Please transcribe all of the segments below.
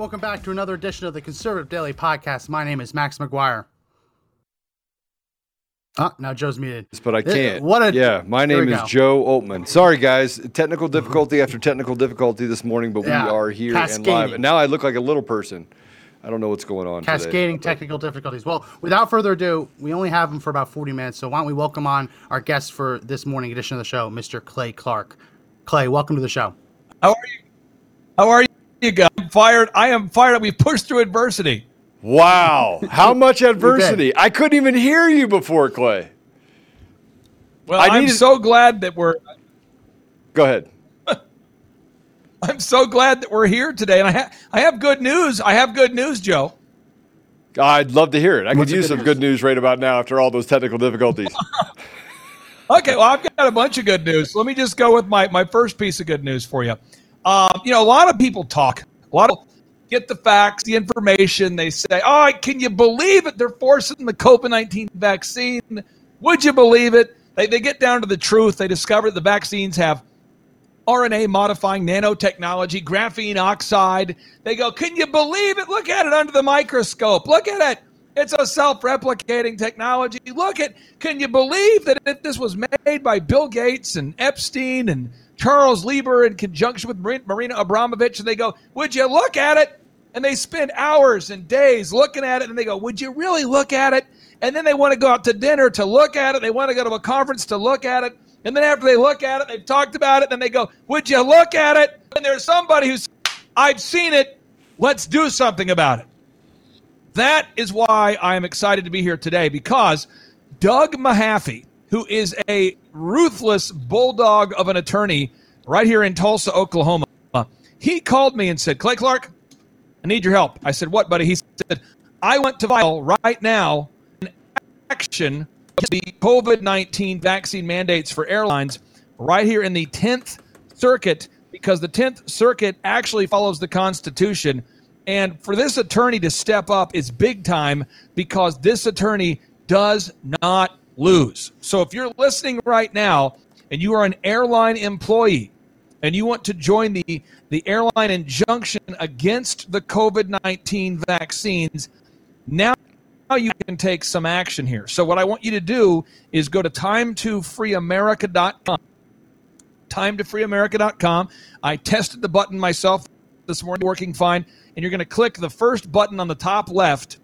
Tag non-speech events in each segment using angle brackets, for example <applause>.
Welcome back to another edition of the Conservative Daily Podcast. My name is Max McGuire. Ah, now Joe's muted. but I Uh, can't. what a- yeah, my name is go. Joe Oltmann. Sorry, guys. Technical difficulty after technical difficulty this morning, but Yeah, we are here and live. And now I look like a little person. I don't know what's going on. today. Cascading technical difficulties. Well, without further ado, we only have him for about 40 minutes, so why don't we welcome on our guest for this morning edition of the show, Mr. Clay Clark. Clay, welcome to the show. How are you? How are you guys? I'm fired. I am fired up. We've pushed through adversity. Wow. How much <laughs> adversity. I couldn't even hear you before, Clay. Well, I I am needed- so glad that we're. Go ahead. <laughs> I'm so glad that we're here today, and I ha- I have good news. I have good news, Joe. I'd love to hear it. I could What's the use good some news? good news right about now after all those technical difficulties. <laughs> Okay, well, I've got a bunch of good news. Let me just go with my, my first piece of good news for you. Um, you know, a lot of people talk. A lot of get the facts, the information. They say, "Oh, can you believe it? They're forcing the COVID nineteen vaccine. Would you believe it?" They they get down to the truth. They discover the vaccines have RNA modifying nanotechnology, graphene oxide. They go, Can you believe it? Look at it under the microscope. Look at it. It's a self replicating technology. Look at, can you believe that if this was made by Bill Gates and Epstein and Charles Lieber in conjunction with Marina Abramovich? And they go, Would you look at it? And they spend hours and days looking at it and they go, Would you really look at it? And then they want to go out to dinner to look at it. They want to go to a conference to look at it. And then after they look at it, they've talked about it, then they go, Would you look at it? And there's somebody who's, I've seen it. Let's do something about it. That is why I am excited to be here today because Doug Mahaffey, who is a ruthless bulldog of an attorney right here in Tulsa, Oklahoma, he called me and said, Clay Clark, I need your help. I said, What, buddy? He said, I want to file right now an action the COVID 19 vaccine mandates for airlines right here in the 10th Circuit because the 10th Circuit actually follows the Constitution. And for this attorney to step up is big time because this attorney does not lose. So if you're listening right now and you are an airline employee and you want to join the, the airline injunction against the COVID 19 vaccines, now you can take some action here. So, what I want you to do is go to timetofreeamerica.com. Timetofreeamerica.com. I tested the button myself this morning, working fine. And you're going to click the first button on the top left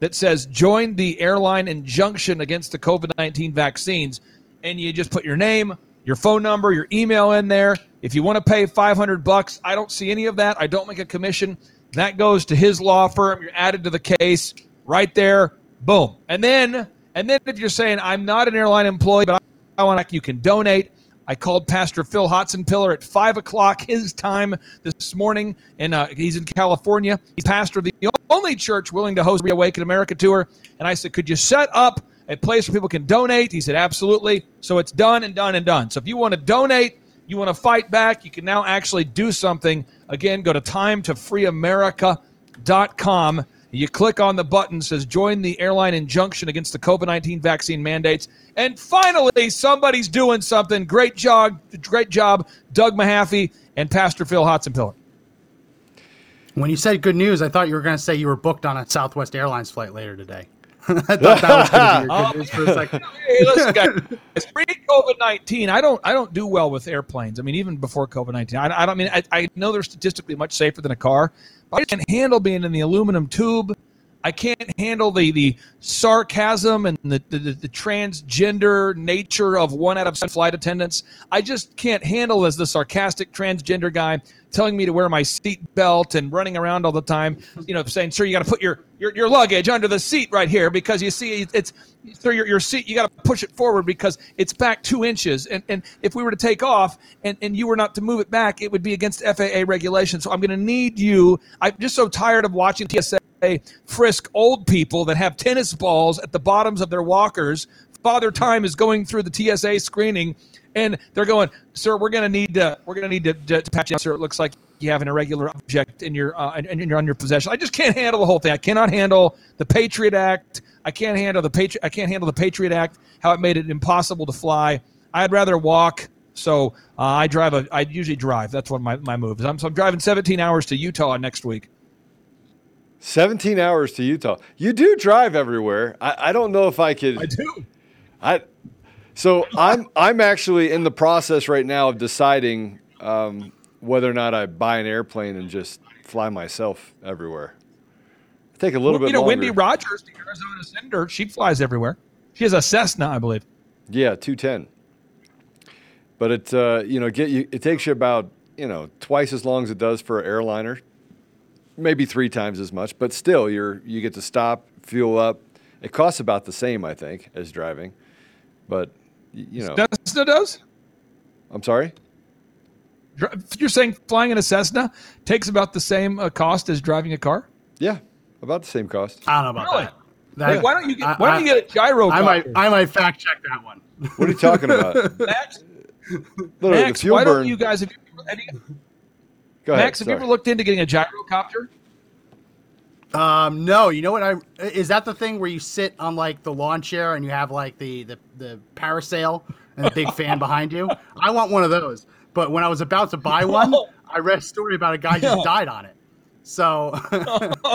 that says join the airline injunction against the COVID 19 vaccines. And you just put your name, your phone number, your email in there. If you want to pay 500 bucks, I don't see any of that. I don't make a commission. That goes to his law firm. You're added to the case right there. Boom. And then, and then if you're saying I'm not an airline employee, but I want you can donate. I called Pastor Phil Hotsenpiller at five o'clock his time this morning, and uh, he's in California. He's pastor of the only church willing to host Reawaken America tour. And I said, "Could you set up a place where people can donate?" He said, "Absolutely." So it's done and done and done. So if you want to donate, you want to fight back, you can now actually do something. Again, go to timetofreeamerica.com. You click on the button says join the airline injunction against the COVID 19 vaccine mandates. And finally, somebody's doing something. Great job, great job, Doug Mahaffey and Pastor Phil Hotsenpiller. When you said good news, I thought you were going to say you were booked on a Southwest Airlines flight later today. <laughs> I thought that was going to be your good news for a <laughs> second. Hey, listen, guys. Pre COVID nineteen, I don't, I don't do well with airplanes. I mean, even before COVID nineteen, I, I don't I mean, I, I know they're statistically much safer than a car, I can't handle being in the aluminum tube. I can't handle the the sarcasm and the, the, the transgender nature of one out of seven flight attendants. I just can't handle as the sarcastic transgender guy telling me to wear my seat belt and running around all the time. You know, saying, "Sir, you got to put your, your your luggage under the seat right here because you see it's so your, your seat you got to push it forward because it's back two inches. And, and if we were to take off and, and you were not to move it back it would be against faa regulation so i'm going to need you i'm just so tired of watching tsa frisk old people that have tennis balls at the bottoms of their walkers. Father time is going through the tsa screening and they're going sir we're going to need to we're going to need to, to, to patch you up sir. It looks like you have an irregular object in your uh, and, and you're on your possession. I just can't handle the whole thing. I cannot handle the patriot act I can't handle the Patri- I can't handle the Patriot Act, how it made it impossible to fly. I'd rather walk. So uh, I drive a. I usually drive. That's one of my, my moves. I'm, so I'm driving 17 hours to Utah next week. 17 hours to Utah. You do drive everywhere. I, I don't know if I could. I do. I so I'm <laughs> I'm actually in the process right now of deciding um, whether or not I buy an airplane and just fly myself everywhere. Take a little well, bit. You know, longer. Wendy Rogers, the Arizona senator, she flies everywhere. She has a Cessna, I believe. Yeah, two ten. But it uh, you know get you it takes you about you know twice as long as it does for an airliner, maybe three times as much. But still, you're you get to stop, fuel up. It costs about the same, I think, as driving. But you know, Cessna does. I'm sorry. You're saying flying in a Cessna takes about the same uh, cost as driving a car? Yeah, about the same cost. I don't know about Really? that. That- Hey, why don't you get, I- why don't you get a gyro? I might I might fact check that one. What are you talking about? <laughs> Max, Literally, Max the fuel why burn. don't you guys? Have you, have you- Go ahead. Max, have you ever looked into getting a gyrocopter? Um, no, you know what? I is that the thing where you sit on like the lawn chair and you have like the the, the parasail and a big fan behind you? I want one of those. But when I was about to buy <laughs> one, I read a story about a guy <laughs> No. just died on it. So <laughs>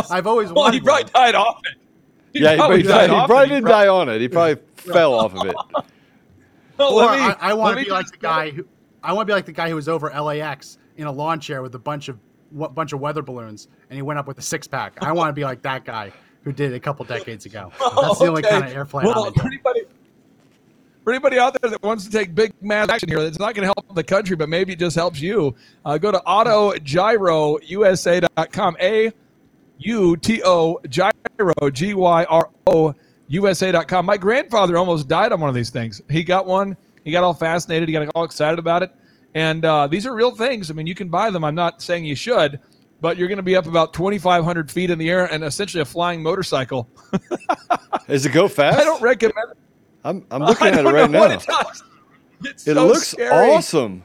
I've always Well, he wanted probably one. died off it. He Yeah, he, probably he, died he off probably it. He didn't die on it. He probably <laughs> fell off of it. Well, Or me- I, I want to be like the guy who I want to be like the guy who was over LAX in a lawn chair with a bunch of what bunch of weather balloons, and he went up with a six pack. I want to be like that guy who did it a couple decades ago. That's the only <laughs> oh, Okay. kind of airplane Well, I'm anybody, for anybody out there that wants to take big mass action here, it's not going to help the country, but maybe it just helps you. Uh, go to AutoGyroUSA.com. A U T O Gyro G Y R O USA.com. My grandfather almost died on one of these things. He got one. He got all fascinated. He got all excited about it. And uh, these are real things. I mean, you can buy them. I'm not saying you should, but you're going to be up about 2,500 feet in the air and essentially a flying motorcycle. <laughs> Does it go fast? I don't recommend it. I'm, I'm <laughs> looking at it right now. It. <laughs> It's It so looks scary. awesome.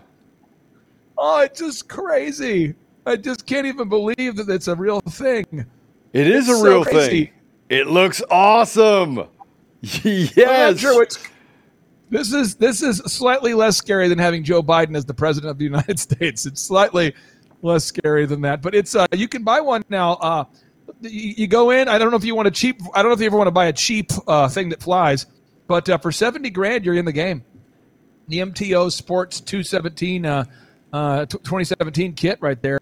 Oh, it's just crazy. I just can't even believe that it's a real thing. It is It's a so real crazy. thing. It looks awesome. <laughs> Yes. sure this is this is slightly less scary than having Joe Biden as the president of the United States. It's slightly less scary than that, but it's uh, you can buy one now. Uh, you, you go in. I don't know if you want a cheap. I don't know if you ever want to buy a cheap uh, thing that flies, but uh, for seventy grand, you're in the game. The MTO Sports 217 uh, uh, t- 2017 kit right there,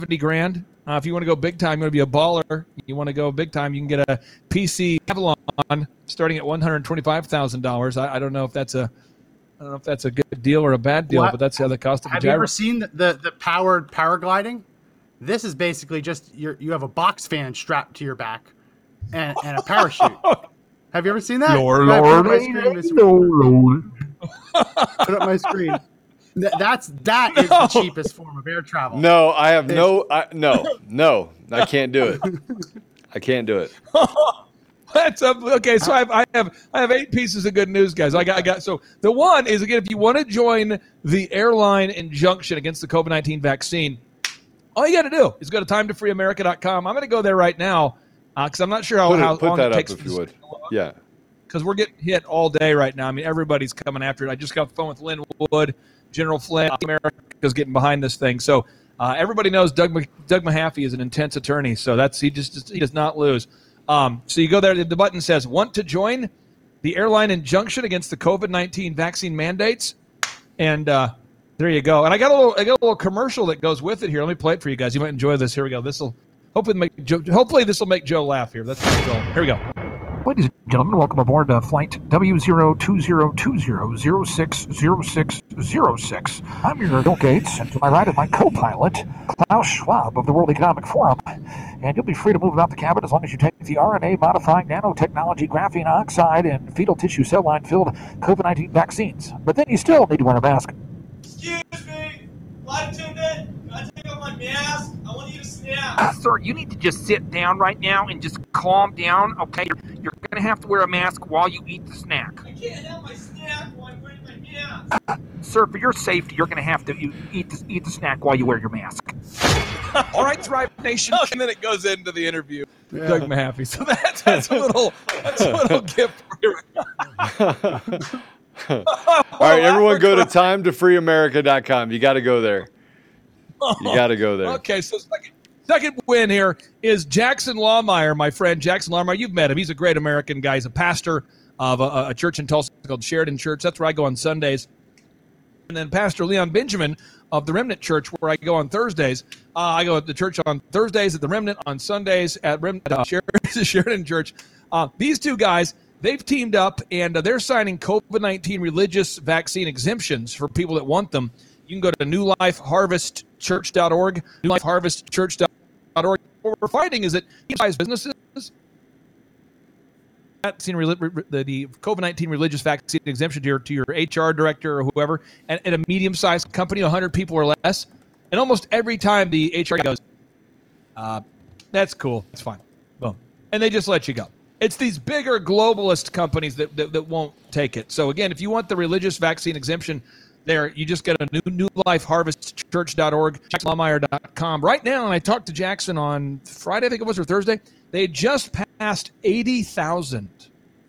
70 grand. Uh, if you want to go big time, you want to be a baller, you want to go big time, you can get a PC Avalon starting at one hundred twenty-five thousand dollars. I, I don't know if that's a, I don't know if that's a good deal or a bad deal, What? but that's the other cost of Have you ever seen the, the, the powered paragliding? This is basically just you you have a box fan strapped to your back and, and a parachute. <laughs> have you ever seen that? Lord, Go Lord, put up my screen, Mr. Put up my screen. Th- That's that is the cheapest form of air travel. No, I have no. I, no, no, I can't do it. I can't do it. <laughs> That's a, okay. So I have, I have I have eight pieces of good news, guys. I got I got so the one is again if you want to join the airline injunction against the COVID nineteen vaccine, all you got to do is go to timetofreeamerica.com. I'm going to go there right now because I'm not sure how, Put, how it, put long that it up if you would. to go up. Yeah. because we're getting hit all day right now. I mean, everybody's coming after it. I just got the phone with Lin Wood, General Flynn. America's getting behind this thing. So uh, everybody knows Doug Doug Mahaffey is an intense attorney. So that's he just he does not lose. Um, so you go there. The button says "Want to join the airline injunction against the COVID nineteen vaccine mandates," and uh, there you go. And I got a little I got a little commercial that goes with it here. Let me play it for you guys. You might enjoy this. Here we go. This will Hopefully, Joe, hopefully this will make Joe laugh here. That's the goal. Here we go. Ladies and gentlemen, welcome aboard uh, flight W02020060606. I'm your Bill Gates, and to my right is my co-pilot, Klaus Schwab of the World Economic Forum. And you'll be free to move about the cabin as long as you take the RNA-modifying nanotechnology graphene oxide and fetal tissue cell line-filled COVID-19 vaccines. But then you still need to wear a mask. Excuse me, flight 10 my mask? I want you to snap. Uh, sir, you need to just sit down right now and just calm down, okay? You're, you're going to have to wear a mask while you eat the snack. I can't have my snack while I'm wearing my mask. Sir, for your safety, you're going to have to eat, eat, the, eat the snack while you wear your mask. <laughs> All right, Thrive Nation. And then it goes into the interview. with Doug Mahaffey. So that's, that's a little that's a little <laughs> gift for you. All right, everyone go to <laughs> timetofreeamerica.com. You got to go there. You <laughs> got to go there. Okay, so second, second win here is Jackson Lahmeyer, my friend Jackson Lahmeyer. You've met him. He's a great American guy. He's a pastor of a, a church in Tulsa called Sheridan Church. That's where I go on Sundays. And then Pastor Leon Benjamin of the Remnant Church, where I go on Thursdays. Uh, I go to the church on Thursdays at the Remnant, on Sundays at uh, <laughs> <laughs> Sheridan, Church. Uh, these two guys, they've teamed up and uh, they're signing COVID 19 religious vaccine exemptions for people that want them. You can go to newlifeharvestchurch.org, newlifeharvestchurch.org. What we're finding is that these businesses the, COVID 19 religious vaccine exemption to your, to your HR director or whoever at, at a medium sized company, 100 people or less. And almost every time the HR goes, uh, that's cool, it's fine. Boom. And they just let you go. It's these bigger globalist companies that, that, that won't take it. So, again, if you want the religious vaccine exemption, there, you just get a new newlifeharvestchurch.org, jacksonlahmeyer.com. Right now, and I talked to Jackson on Friday, I think it was, or Thursday, they just passed 80,000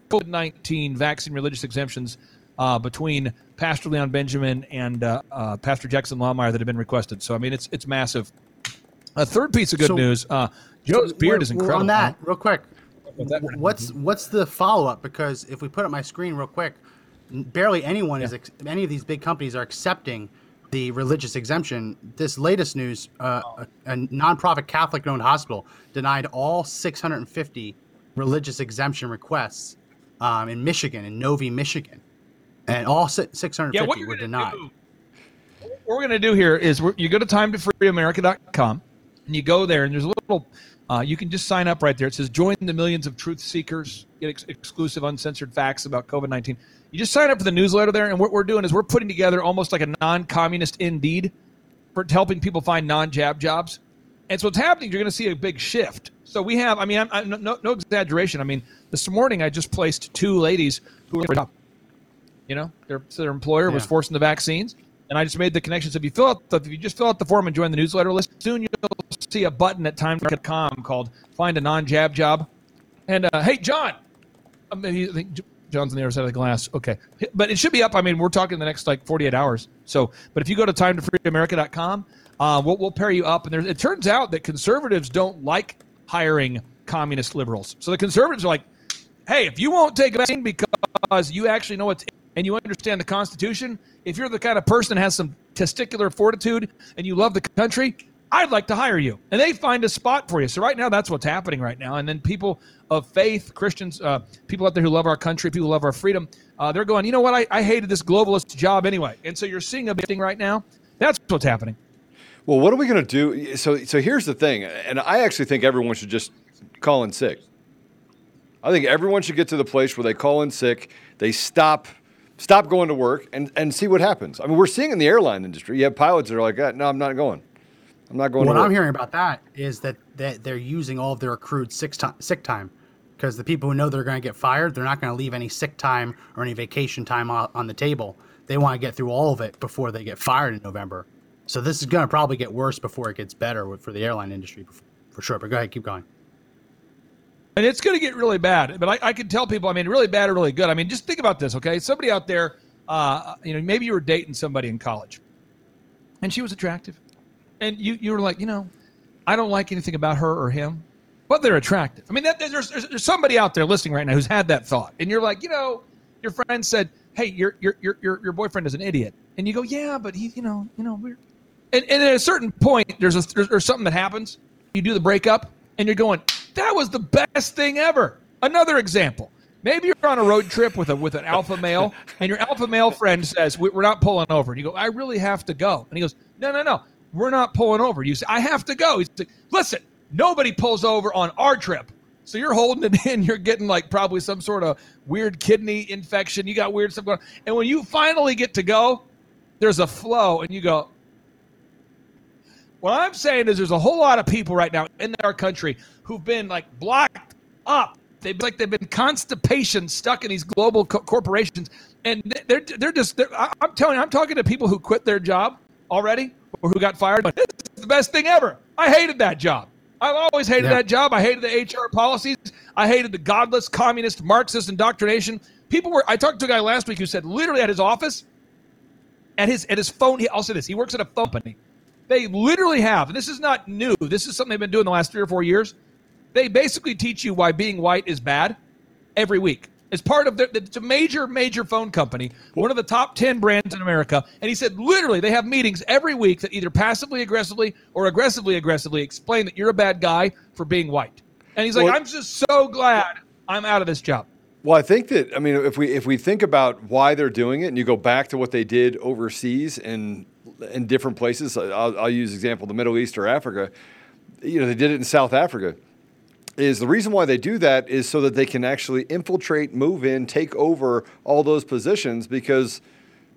COVID 19 vaccine religious exemptions uh, between Pastor Leon Benjamin and uh, uh, Pastor Jackson Lahmeyer that have been requested. So, I mean, it's it's massive. A third piece of good So- news uh, Joe's So beard is incredible. On that, real quick, What's what's the follow up? Because if we put up my screen real quick, barely anyone is ex- any of these big companies are accepting the religious exemption. This latest news: uh, a, a nonprofit Catholic-owned hospital denied all 650 religious exemption requests um, in Michigan, in Novi, Michigan, and all 650 yeah, were denied. do- what we're going to do here is we're, you go to time to freeamerica.com and you go there and there's a little uh, you can just sign up right there. It says join the millions of truth seekers. Get ex- exclusive uncensored facts about covid-19 you just sign up for the newsletter there and what we're doing is we're putting together almost like a non-communist indeed for helping people find non-jab jobs. And so what's happening you're going to see a big shift. So we have i mean I'm, I'm no, no exaggeration. I mean this morning i just placed two ladies who were you know, their their employer was forcing the vaccines, and I just made the connection. So if you fill out, the, if you just fill out the form and join the newsletter list, soon you'll see a button at time.com called "Find a Non-Jab Job." And uh, hey, John, um, he, I think John's on the other side of the glass. Okay, but it should be up. I mean, we're talking the next like 48 hours. So, but if you go to time2freeamerica.com, uh, we'll, we'll pair you up. And it turns out that conservatives don't like hiring communist liberals. So the conservatives are like, hey, if you won't take a vaccine because you actually know it's and you understand the Constitution, if you're the kind of person that has some testicular fortitude and you love the country, I'd like to hire you. And they find a spot for you. So right now, that's what's happening right now. And then people of faith, Christians, uh, people out there who love our country, people who love our freedom, uh, they're going, you know what? I, I hated this globalist job anyway. And so you're seeing a big thing right now. That's what's happening. Well, what are we going to do? So, so here's the thing, and I actually think everyone should just call in sick. I think everyone should get to the place where they call in sick, they stop, stop going to work, and and see what happens. I mean, we're seeing in the airline industry, you have pilots that are like, "Ah, "No, I'm not going. I'm not going." What. I'm hearing about that is that, that they're using all of their accrued sick time, sick time, because the people who know they're going to get fired, they're not going to leave any sick time or any vacation time on the table. They want to get through all of it before they get fired in November. So this is going to probably get worse before it gets better for the airline industry, for sure. But go ahead, keep going. And it's going to get really bad. But I, I can tell people, I mean, really bad or really good. I mean, just think about this, okay? Somebody out there, uh, you know, maybe you were dating somebody in college and she was attractive. And you, you were like, you know, I don't like anything about her or him, but they're attractive. I mean, that, there's, there's, there's somebody out there listening right now who's had that thought. And you're like, you know, your friend said, hey, your, your, your, your, boyfriend is an idiot. And you go, yeah, but he, you know, you know, we're. And, and at a certain point, there's, a, there's, there's something that happens. You do the breakup, and you're going, that was the best thing ever. Another example. Maybe you're on a road trip with a with an alpha male, and your alpha male friend says, "We- "We're not pulling over." And you go, "I really have to go." And he goes, "No, no, no, we're not pulling over." You say, "I have to go." He's like, "Listen, nobody pulls over on our trip." So you're holding it in. You're getting like probably some sort of weird kidney infection. You got weird stuff going. on. And when you finally get to go, there's a flow, and you go, what I'm saying is there's a whole lot of people right now in our country who've been like blocked up. They've like they've been constipation stuck in these global co- corporations, and they're they're just. They're, I'm telling you, I'm talking to people who quit their job already or who got fired. But this is the best thing ever. I hated that job. I've always hated Yeah. that job. I hated the HR policies. I hated the godless communist Marxist indoctrination. People were. I talked to a guy last week who said literally at his office, at his at his phone. He, I'll say this: he works at a phone company. They literally have, and this is not new. This is something they've been doing the last three or four years. They basically teach you why being white is bad every week. It's part of their, it's a major, major phone company, one of the top 10 brands in America. And he said literally they have meetings every week that either passively aggressively or aggressively aggressively explain that you're a bad guy for being white. And he's like, Well- I'm just so glad I'm out of this job. Well, I think that I mean, if we if we think about why they're doing it, and you go back to what they did overseas and in different places, I'll, I'll use example the Middle East or Africa. You know, they did it in South Africa. Is the reason why they do that is so that they can actually infiltrate, move in, take over all those positions because,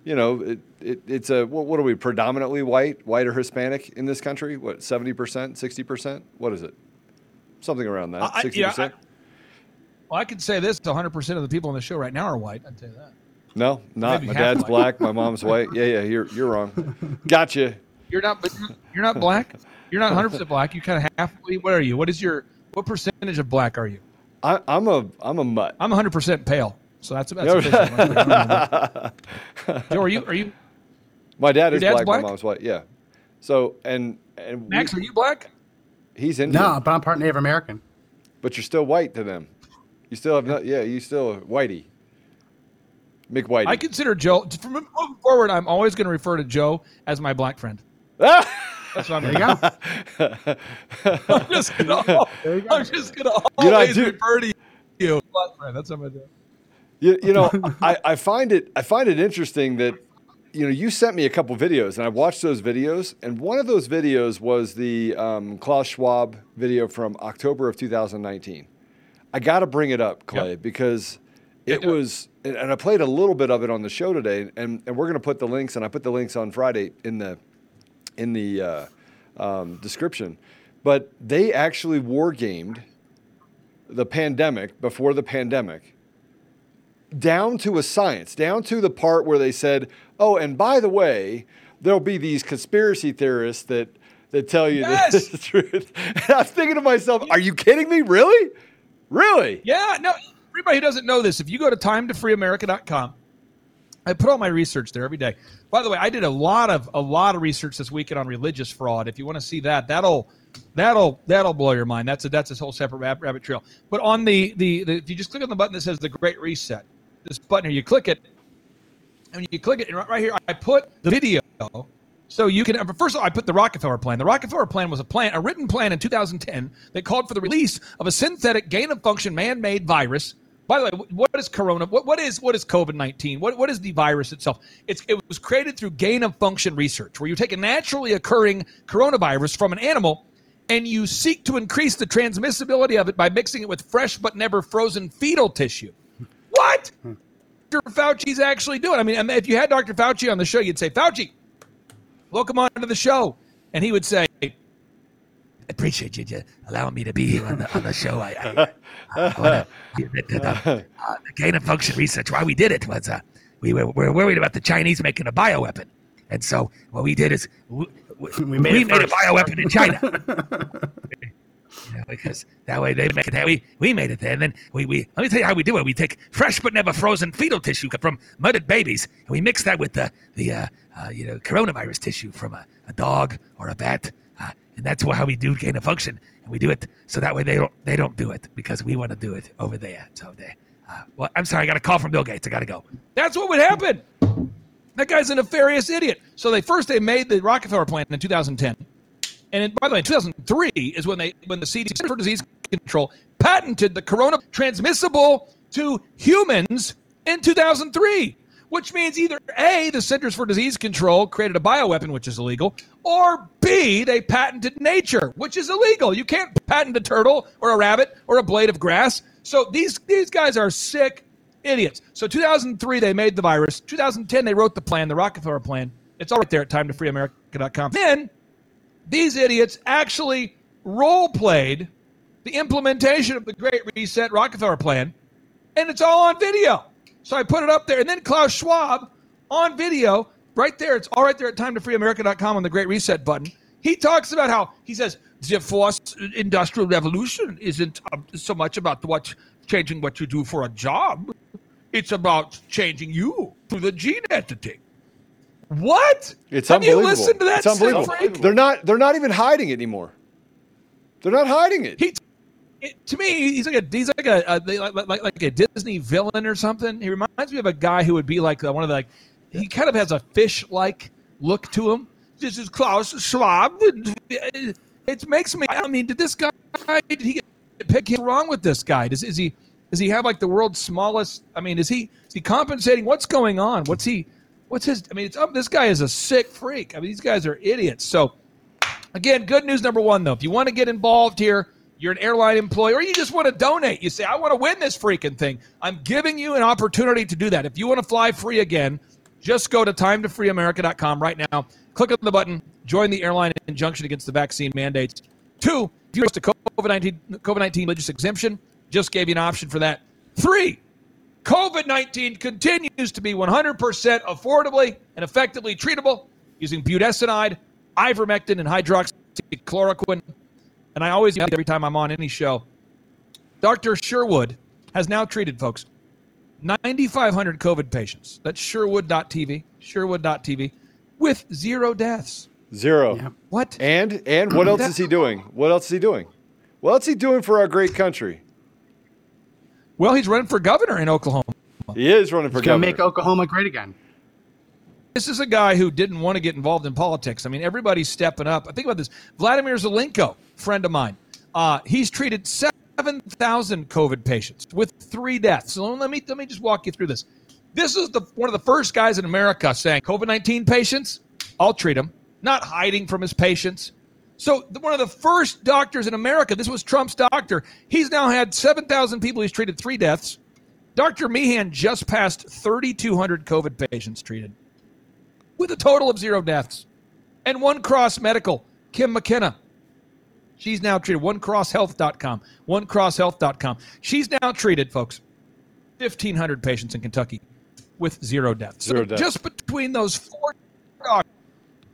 you know, it, it, it's a what, what are we predominantly white, white or Hispanic in this country? What seventy percent, sixty percent? What is it? Something around that, I- sixty percent. Well, I can say this 100% of the people on the show right now are white. I'd tell you that. No, not. Maybe My dad's white. black. My mom's white. Yeah, yeah. You're you're wrong. Gotcha. You're not, but you're not black. You're not 100 percent <laughs> black. You kind of half. What are you? What is your? What percentage of black are you? I, I'm a I'm a mutt. I'm 100 percent pale. So that's that's official. <laughs> Joe, are you? Are you? My dad is black, black? My mom's white. Yeah. So and and we- Max, are you black? he's Indian, No, but I'm part Native American. but you're still white to them. You still have not. Yeah, you still are whitey. I consider Joe. From moving forward, I'm always going to refer to Joe as my black friend. Ah! <laughs> That's what I'm There you going go. <laughs> I'm just going to. <laughs> I'm just going to You know, always do- refer to you, black friend. That's what I'm going to do. You, you know, I, I find it I find it interesting that you know you sent me a couple videos and I watched those videos and one of those videos was the um, Klaus Schwab video from October of 2019. I got to bring it up, Clay, because it Yeah. was and I played a little bit of it on the show today and, and we're going to put the links and I put the links on Friday in the in the uh, um, description. But they actually wargamed the pandemic before the pandemic down to a science, down to the part where they said, "Oh, and by the way, there'll be these conspiracy theorists that that tell you Yes! this is the truth." And I was thinking to myself, "Are you kidding me? Really? Really?" Yeah, no. Everybody who doesn't know this, if you go to timetofreeamerica.com, I put all my research there every day. By the way, I did a lot of a lot of research this weekend on religious fraud. If you want to see that, that'll that'll that'll blow your mind. That's a that's a whole separate rab- rabbit trail. But on the, the the if you just click on the button that says the Great Reset, this button here, you click it, and you click it, and right, here, I put the video. So you can first of all, I put the Rockefeller plan. The Rockefeller plan was a plan, a written plan in 2010 that called for the release of a synthetic gain of function man-made virus. By the way, what is corona? What, what is what is COVID 19? What what is the virus itself? It's it was created through gain of function research, where you take a naturally occurring coronavirus from an animal and you seek to increase the transmissibility of it by mixing it with fresh but never frozen fetal tissue. What? Dr. Fauci's actually doing. I mean, if you had Dr. Fauci on the show, you'd say, Fauci, welcome on to the show. And he would say, appreciate you allowing me to be here on the, on the show. I, I, I wanna admit that, uh, uh, the gain of function research, why we did it was uh, we were, were worried about the Chinese making a bioweapon. And so what we did is we, we, We made we made a bioweapon in China. <laughs> You know, because that way they make it. We we made it there, and then we, we let me tell you how we do it. We take fresh but never frozen fetal tissue from murdered babies, and we mix that with the the uh, uh, you know coronavirus tissue from a, a dog or a bat, and that's how we do gain of function. And we do it so that way they don't they don't do it because we want to do it over there. So they. Uh, well, I'm sorry, I got a call from Bill Gates. I got to go. That's what would happen. That guy's a nefarious idiot. So they first they made the Rockefeller plan in 2010 And in, by the way, in 2003 is when they when the CDC Center for Disease Control patented the corona transmissible to humans in 2003, which means either A, the Centers for Disease Control created a bioweapon, which is illegal, or B, they patented nature, which is illegal. You can't patent a turtle or a rabbit or a blade of grass. So these, these guys are sick idiots. So 2003, they made the virus. 2010, they wrote the plan, the Rockefeller plan. It's all right there at timetofreeamerica.com. Then these idiots actually role played the implementation of the Great Reset Rockefeller plan, and it's all on video. So I put it up there, and then Klaus Schwab on video, right there. It's all right there at timetofreeamerica.com on the Great Reset button. He talks about how he says the fourth industrial revolution isn't uh, so much about what changing what you do for a job; it's about changing you through the gene editing. What? It's Have you unbelievable. listened to that? It's unbelievable. stuff? They're not. They're not even hiding it anymore. They're not hiding it. He, it, to me, he's like a he's like a, a like, like like a Disney villain or something. He reminds me of a guy who would be like uh, one of the like. He kind of has a fish like look to him. This is Klaus Schwab. It makes me. I mean, did this guy? Did he pick? What's wrong with this guy? Does is he? Does he have like the world's smallest? I mean, is he? Is he compensating? What's going on? What's he? What's his? I mean, it's up. This guy is a sick freak. I mean, these guys are idiots. So Again, good news number one, though. If you want to get involved here, you're an airline employee, or you just want to donate, you say, I want to win this freaking thing. I'm giving you an opportunity to do that. If you want to fly free again, just go to timetofreeamerica.com right now. Click on the button, join the airline injunction against the vaccine mandates. Two, if you're to COVID 19 COVID 19 religious exemption, just gave you an option for that. Three, COVID 19 continues to be 100% affordably and effectively treatable using budesonide, ivermectin, and hydroxychloroquine. And I always every time I'm on any show, Dr. Sherwood has now treated, folks, 9,500 COVID patients. That's Sherwood.tv, Sherwood.tv, with zero deaths. Zero. Yeah. What? And and what else That- is he doing? What else is he doing? What else is he doing for our great country? Well, he's running for governor in Oklahoma. He is running for It's gonna governor. make Oklahoma great again. This is a guy who didn't want to get involved in politics. I mean, everybody's stepping up. I Think about this. Vladimir Zelenko, friend of mine, uh, he's treated 7,000 COVID patients with three deaths. So let me, let me just walk you through this. This is the one of the first guys in America saying COVID 19 patients, I'll treat them, not hiding from his patients. So one of the first doctors in America, this was Trump's doctor. He's now had 7,000 people. He's treated three deaths. Dr. Meehan just passed 3,200 COVID patients treated with a total of zero deaths. And One Cross Medical, Kim McKenna. She's now treated. OneCrossHealth.com. OneCrossHealth.com. She's now treated, folks, 1,500 patients in Kentucky with zero deaths. So Zero deaths. just between those four doctors,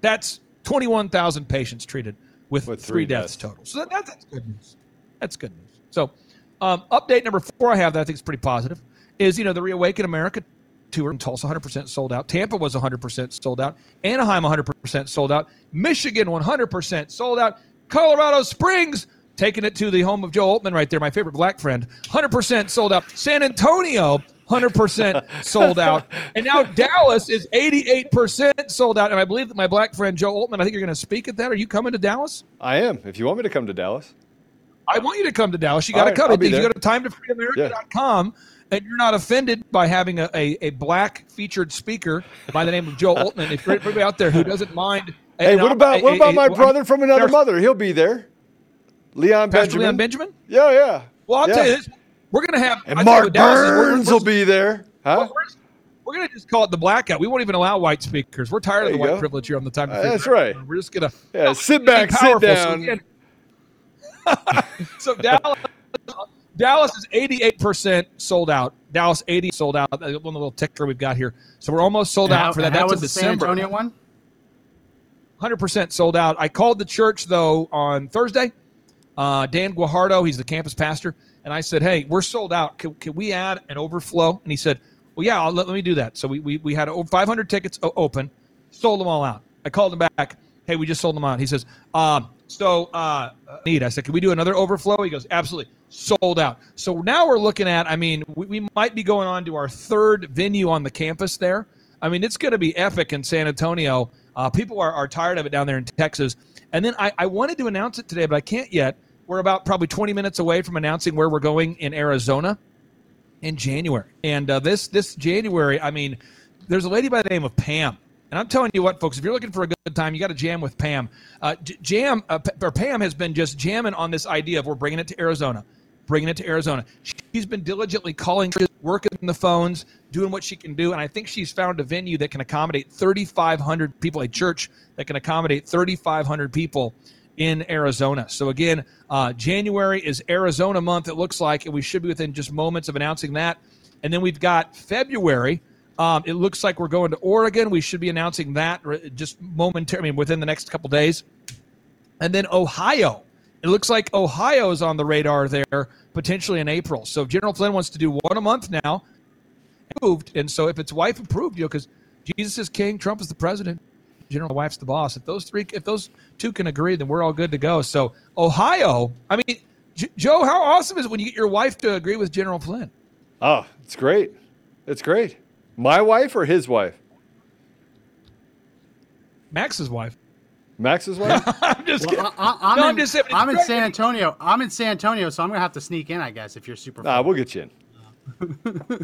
that's 21,000 patients treated with, With three, three deaths. deaths. total. So that, that's good news. That's good news. So, um, update number four I have that I think is pretty positive is you know the Reawaken America tour in Tulsa 100% sold out. Tampa was 100% sold out. Anaheim 100% sold out. Michigan 100% sold out. Colorado Springs taking it to the home of Joe Oltmann right there, my favorite black friend, 100% sold out. San Antonio 100% <laughs> sold out. And now Dallas is 88% sold out. And I believe that my black friend Joe Oltmann, I think you're going to speak at that. Are you coming to Dallas? I am. If you want me to come to Dallas, I want you to come to Dallas. You got to right, come. I'll be If you go to timetofreeamerica.com and you're not offended by having a, a, a black featured speaker by the name of Joe Oltmann, if you're everybody out there who doesn't mind. hey, what about what about my brother from another mother? He'll be there. Leon Pastor Benjamin. Leon Benjamin? Yeah, yeah. Well, I'll Yeah. tell you this. We're going to have. And I Mark what, Dallas is- we're- Burns will be there. Huh? we're- We're going to just call it the blackout. We won't even allow white speakers. We're tired of the white go. privilege here on the time. Uh, that's right. We're just going to Yeah, <laughs> sit back, sit down. <laughs> so Dallas, Dallas is 88% sold out. Dallas 80 sold out. One little ticker we've got here. So we're almost sold And out how- for that. That's was the San December. Antonio one? 100% sold out. I called the church though on Thursday. Uh, Dan Guajardo, he's the campus pastor, and I said, "Hey, we're sold out. Can, can we add an overflow?" And he said, "Well, yeah, I'll, let, let me do that." So we we, we had over 500 tickets open, sold them all out. I called him back. Hey, we just sold them out. He says, um, "So uh, need." I said, "Can we do another overflow?" He goes, "Absolutely." Sold out. So now we're looking at. I mean, we, we might be going on to our third venue on the campus there. I mean, it's going to be epic in San Antonio. Uh, people are, are tired of it down there in Texas. And then I, I wanted to announce it today, but I can't yet. We're about probably 20 minutes away from announcing where we're going in Arizona in January. And uh, this this January, I mean, there's a lady by the name of Pam. And I'm telling you what, folks, if you're looking for a good time, you got to jam with Pam. Uh, jam uh, or Pam has been just jamming on this idea of we're bringing it to Arizona, bringing it to Arizona. She's been diligently calling, working the phones, doing what she can do, and I think she's found a venue that can accommodate 3,500 people, a church that can accommodate 3,500 people in Arizona. So again, uh, January is Arizona month. It looks like, and we should be within just moments of announcing that. And then we've got February. Um, it looks like we're going to Oregon. We should be announcing that just momentarily, I mean, within the next couple days. And then Ohio. It looks like Ohio is on the radar there, potentially in April. So if General Flynn wants to do one a month now, approved. And so if it's wife approved, you know, because Jesus is king, Trump is the president, General wife's the boss. If those three, if those two can agree, then we're all good to go. So Ohio, I mean, J- Joe, how awesome is it when you get your wife to agree with General Flynn? Oh, it's great. It's great. My wife or his wife? Max's wife. Max's <laughs> wife? I'm just kidding. Well, I, I'm, No, in, I'm just saying, I'm in San Antonio. I'm in San Antonio, so I'm gonna have to sneak in, I guess, if you're super. nah, full. we'll get you in.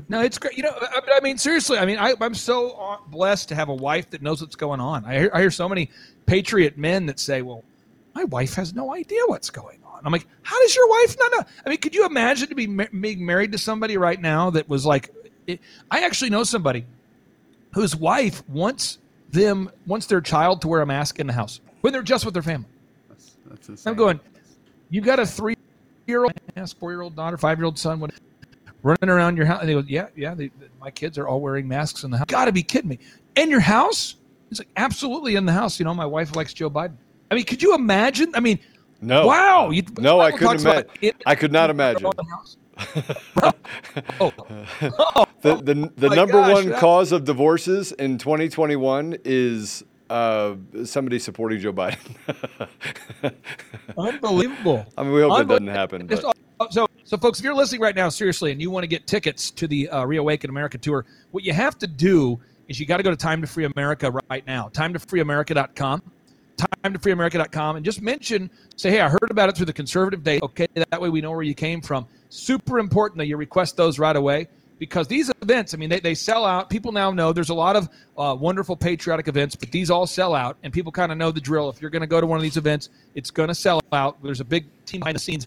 No, it's great. You know, I, I mean, seriously. I mean, I, I'm so uh, blessed to have a wife that knows what's going on. I hear, I hear so many patriot men that say, "Well, my wife has no idea what's going on." I'm like, "How does your wife not know?" I mean, could you imagine to be ma- being married to somebody right now that was like? It, I actually know somebody whose wife wants them wants their child to wear a mask in the house when they're just with their family. That's, that's insane. I'm going. You've got a three-year-old, mask, four-year-old daughter, five-year-old son, what, running around your house. And they go, "Yeah, yeah, they, my kids are all wearing masks in the house." Got to be kidding me! In your house? It's like absolutely in the house. You know, my wife likes Joe Biden. I mean, could you imagine? I mean, No. wow! You, No, I couldn't imagine. I could not imagine. Oh, <laughs> oh, The the, the my number gosh, one that- cause of divorces in 2021 is uh, somebody supporting Joe Biden. <laughs> unbelievable! I mean, we hope that doesn't happen. But so, so folks, if you're listening right now, seriously, and you want to get tickets to the uh, Reawaken America tour, what you have to do is you got to go to Time to Free America right now. Time to freeamerica.com. Time to freeamerica.com and just mention, say, hey, I heard about it through the conservative day. Okay, that way we know where you came from. Super important that you request those right away because these events, I mean, they, they sell out. People now know there's a lot of uh, wonderful patriotic events, but these all sell out, and people kind of know the drill. If you're going to go to one of these events, it's going to sell out. There's a big team behind the scenes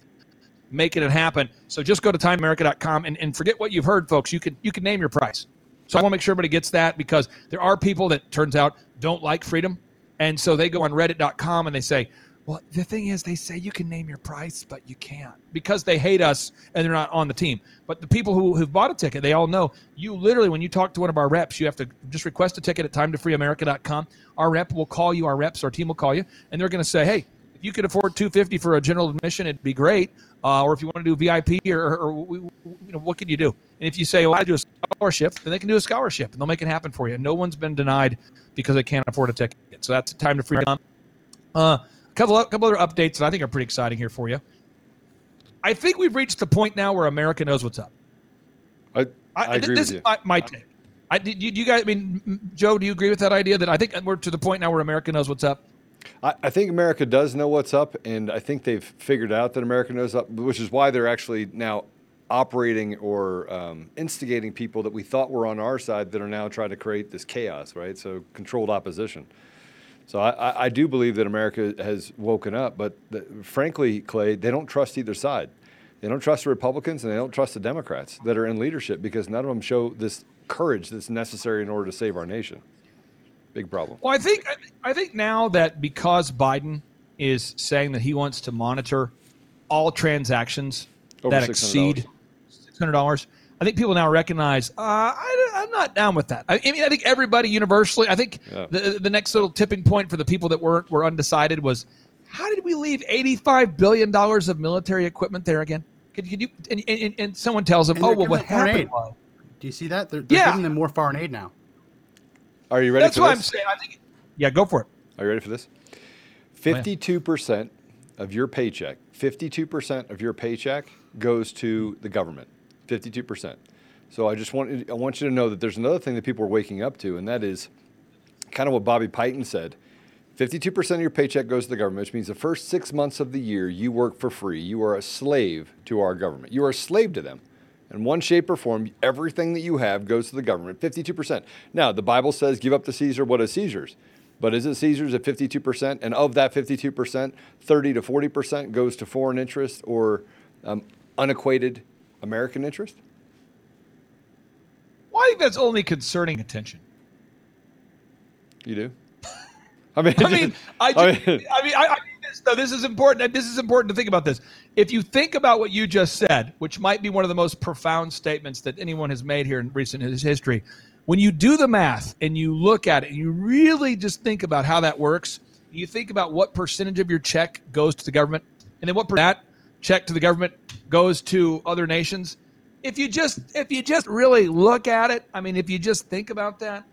making it happen. So just go to timeamerica.com and, and forget what you've heard, folks. You can you can name your price. So I want to make sure everybody gets that because there are people that turns out don't like freedom. And so they go on reddit.com and they say, well, the thing is, they say you can name your price, but you can't because they hate us and they're not on the team. But the people who, who've bought a ticket, they all know you literally, when you talk to one of our reps, you have to just request a ticket at timetofreeamerica.com. Our rep will call you, our reps, our team will call you, and they're going to say, hey, if you could afford 250 for a general admission, it'd be great. Uh, or if you want to do VIP, or, or, we- you know, what can you do? And if you say, "Well, I do a scholarship," then they can do a scholarship, and they'll make it happen for you. No one's been denied because they can't afford a ticket. So that's time to free. Uh, couple, couple other updates that I think are pretty exciting here for you. I think we've reached the point now where America knows what's up. I, I agree this with you. is my, my take. I, do you, do you guys? I mean, Joe, do you agree with that idea? That I think we're to the point now where America knows what's up. I, I think America does know what's up, and I think they've figured out that America knows up, which is why they're actually now operating or um, instigating people that we thought were on our side that are now trying to create this chaos, right? So controlled opposition. So I, I, do believe that America has woken up, but the, frankly, Clay, they don't trust either side. They don't trust the Republicans and they don't trust the Democrats that are in leadership because none of them show this courage that's necessary in order to save our nation. Big problem. Well, I think I think now that because Biden is saying that he wants to monitor all transactions Over that $600. exceed six hundred dollars, I think people now recognize uh, I, am not down with that. I, I mean, I think everybody universally. I think Yeah. the the next little tipping point for the people that were were undecided was how did we leave eighty five billion dollars of military equipment there again? Could, could you and, and, and someone tells them, And oh well, what happened? was Do you see that? They're, they're Yeah. giving them more foreign aid now. Are you ready That's for what this? I'm saying. I think. Yeah, go for it. Are you ready for this? Fifty-two percent of your paycheck, fifty-two percent of your paycheck goes to the government. Fifty-two percent. So I just want I want you to know that there's another thing that people are waking up to, and that is kind of what Bobby Piton said. 52% of your paycheck goes to the government, which means the first six months of the year you work for free. You are a slave to our government. You are a slave to them. In one shape or form, everything that you have goes to the government, 52%. Now, the Bible says give up to Caesar what is Caesar's. But is it Caesar's at 52%? And of that 52%, 30 to 40% goes to foreign interest or um, unequated American interest? Well, I think that's only concerning attention. You do? <laughs> I mean, I mean, I, just, I mean, mean- I, mean, I, I think this, though, this is important. This is important to think about this. If you think about what you just said, which might be one of the most profound statements that anyone has made here in recent history, when you do the math and you look at it, and you really just think about how that works. You think about what percentage of your check goes to the government, and then what per- that check to the government goes to other nations. If you just if you just really look at it, I mean, if you just think about that,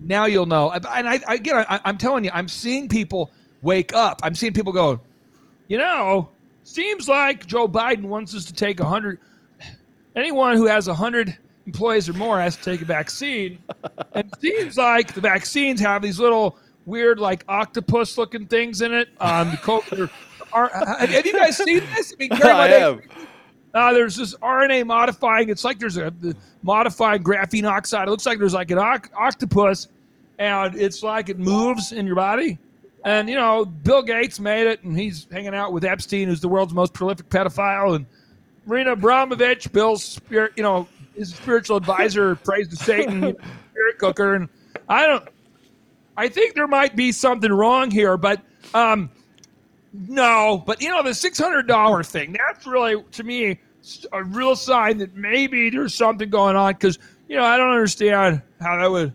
now you'll know. And I, I again, I, I'm telling you, I'm seeing people wake up. I'm seeing people go, you know, seems like Joe Biden wants us to take a hundred. Anyone who has a hundred employees or more has to take a vaccine. <laughs> and it seems like the vaccines have these little weird, like octopus-looking things in it. Um, the <laughs> Have you guys seen this? I mean, <laughs> I have. uh, there's this RNA modifying. It's like there's a the modifying graphene oxide. It looks like there's like an oc- octopus, and it's like it moves in your body. And you know, Bill Gates made it, and he's hanging out with Epstein, who's the world's most prolific pedophile, and Marina Abramovich, Bill's spirit, you know, his spiritual advisor, <laughs> prays to Satan, you know, spirit cooker, and I don't. I think there might be something wrong here, but um, no, but you know the six hundred dollar thing—that's really, to me, a real sign that maybe there's something going on. Because you know, I don't understand how that would.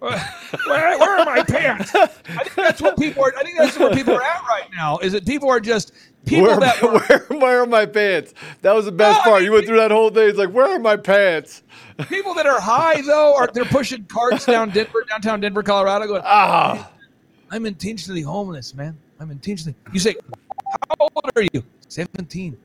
<laughs> Where, where are my pants? I think that's what people are. I think that's where people are at right now. Is that people are just people Where, that were, where, where are my pants? That was the best No, I part. mean- you went through that whole thing. It's like, where are my pants? people that are high though are they're pushing carts down Denver, downtown Denver, Colorado, going, Ah, I'm intentionally homeless, man. I'm intentionally. You say, how old are you? 17.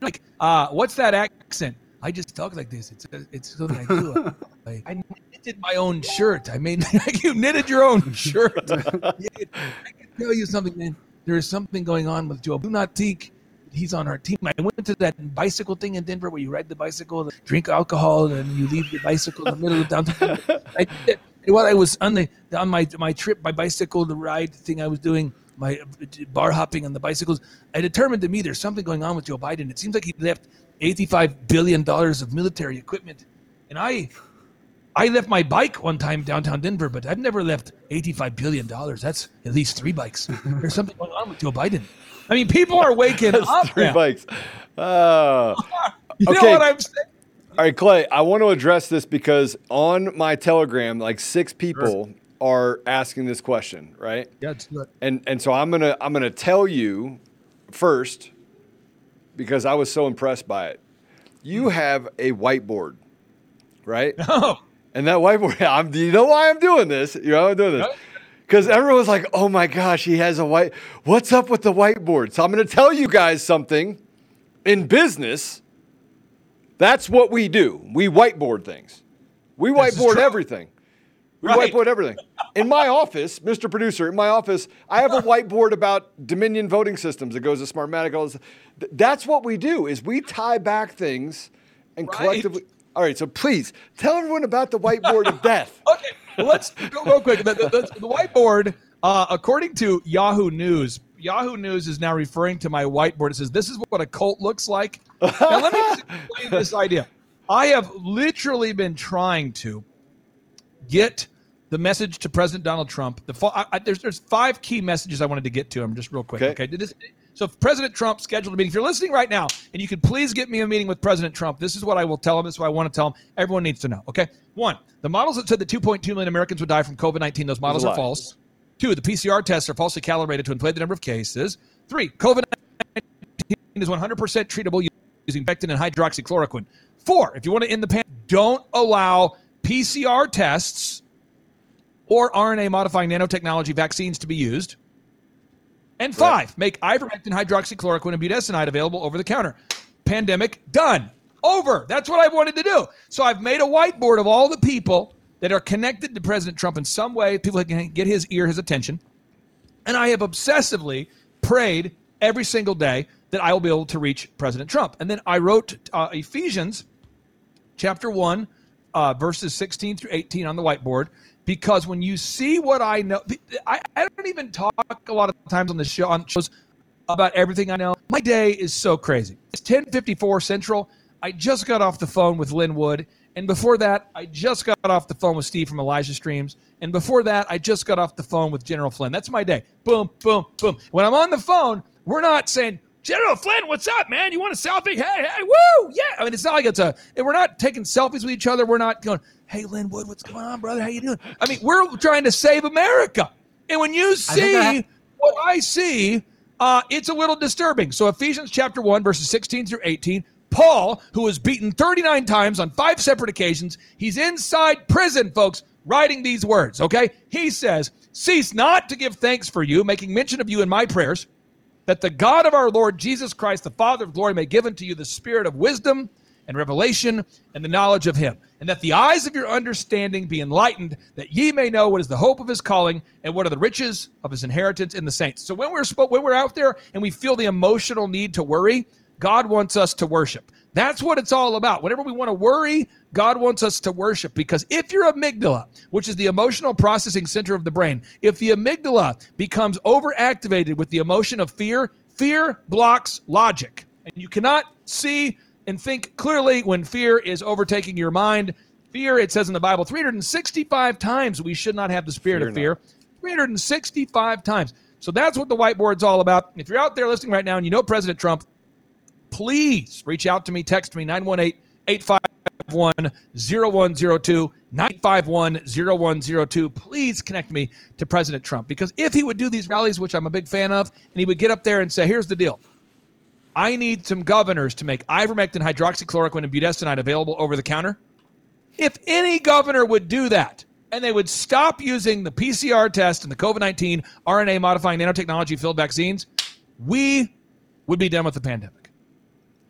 Like, uh, what's that accent? I just talk like this. It's it's something I do. I, <laughs> I knitted my own shirt. I made <laughs> you knitted your own shirt. <laughs> I can tell you something, man. There is something going on with Joe. Do not think he's on our team. I went to that bicycle thing in Denver where you ride the bicycle, drink alcohol, and you leave your bicycle in the middle of downtown. I did that while I was on the on my my trip, my bicycle, the ride thing I was doing, my bar hopping and the bicycles. I determined to me there's something going on with Joe Biden. It seems like he left 85 billion dollars of military equipment, and I. I left my bike one time downtown Denver, but I've never left $85 billion. That's at least three bikes. There's something going on with Joe Biden. I mean, people are waking up. three now. bikes. Ah. <laughs> You know Okay. what I'm saying? All right, Clay, I want to address this because on my Telegram, like six people are asking this question, right? Yeah. And and so I'm gonna I'm gonna tell you first because I was so impressed by it. You have a whiteboard, right? <laughs> Oh, And that whiteboard, <laughs> I'm, do you know why I'm doing this? You know why I'm doing this? Because everyone's like, oh my gosh, he has a white. What's up with the whiteboard? So I'm going to tell you guys something. In business, that's what we do. We whiteboard things. We whiteboard everything. We Right. whiteboard everything. In my office, Mr. Producer, in my office, I have a <laughs> whiteboard about Dominion voting systems that goes to Smartmatic. All this. That's what we do. Is we tie back things and Right. collectively. All right, so please tell everyone about the whiteboard of <laughs> death. okay. Well, let's go real quick. The, the, the- the whiteboard, uh, according to Yahoo News, Yahoo News is now referring to my whiteboard. It says, This is what a cult looks like. Now, let me <laughs> explain this idea. I have literally been trying to get the message to President Donald Trump. The I, I, there's there's five key messages I wanted to get to him just real quick. Okay. Okay. This, so if President Trump scheduled a meeting. If you're listening right now, and you could please get me a meeting with President Trump, this is what I will tell him. This is what I want to tell him. Everyone needs to know. Okay. One, the models that said that 2.2 million Americans would die from COVID-19. Those models are false. Two, the PCR tests are falsely calibrated to inflate the number of cases. Three, COVID-19 is 100% treatable using Bectin and hydroxychloroquine. Four, if you want to end the pandemic, don't allow PCR tests or RNA modifying nanotechnology vaccines to be used. And five, make ivermectin, hydroxychloroquine, and budesonide available over the counter. Pandemic done. Over. That's what I wanted to do. So I've made a whiteboard of all the people that are connected to President Trump in some way, people that can get his ear, his attention. And I have obsessively prayed every single day that I will be able to reach President Trump. And then I wrote uh, Ephesians chapter 1, uh, verses 16 through 18 on the whiteboard because when you see what I know, I, I don't even talk a lot of times on the show on shows about everything I know. My day is so crazy. It's 10:54 Central. I just got off the phone with Lin Wood, and before that, I just got off the phone with Steve from Elijah Streams, and before that, I just got off the phone with General Flynn. That's my day. Boom, boom, boom. When I'm on the phone, we're not saying General Flynn, what's up, man? You want a selfie? Hey, hey, woo, yeah. I mean, it's not like it's a. We're not taking selfies with each other. We're not going, hey, Lin Wood, what's going on, brother? How you doing? I mean, we're trying to save America, and when you see I what I see, uh, it's a little disturbing. So Ephesians chapter one, verses sixteen through eighteen. Paul, who was beaten 39 times on five separate occasions, he's inside prison, folks, writing these words, okay? He says, Cease not to give thanks for you, making mention of you in my prayers that the God of our Lord Jesus Christ, the Father of glory, may give unto you the spirit of wisdom and revelation and the knowledge of him, and that the eyes of your understanding be enlightened, that ye may know what is the hope of his calling and what are the riches of his inheritance in the saints. So when we're when we're out there and we feel the emotional need to worry, God wants us to worship. That's what it's all about. Whenever we want to worry, God wants us to worship because if your amygdala, which is the emotional processing center of the brain, if the amygdala becomes overactivated with the emotion of fear, fear blocks logic. And you cannot see and think clearly when fear is overtaking your mind. Fear, it says in the Bible, 365 times we should not have the spirit fear of fear. Not. 365 times. So that's what the whiteboard's all about. If you're out there listening right now and you know President Trump, please reach out to me. Text me 918 851 0102. 951 0102. Please connect me to President Trump because if he would do these rallies, which I'm a big fan of, and he would get up there and say, here's the deal. I need some governors to make ivermectin, hydroxychloroquine, and budesonide available over the counter. If any governor would do that, and they would stop using the PCR test and the COVID 19 RNA modifying nanotechnology filled vaccines, we would be done with the pandemic.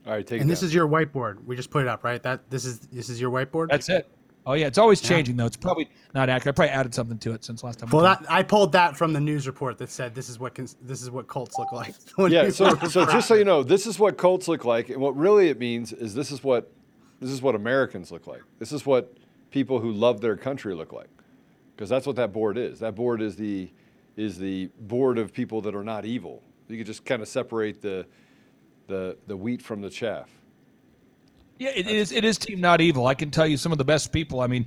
All right, take and it. this down. is your whiteboard. We just put it up, right? That this is this is your whiteboard. That's it. Oh yeah, it's always changing though. It's probably not accurate. I probably added something to it since last time. Well, that I pulled that from the news report that said this is what cons- this is what cults look like. <laughs> yeah. So, so just so you know, this is what cults look like, and what really it means is this is what this is what Americans look like. This is what people who love their country look like, because that's what that board is. That board is the is the board of people that are not evil. You could just kind of separate the the the wheat from the chaff. Yeah, it is. It is Team Not Evil. I can tell you some of the best people. I mean,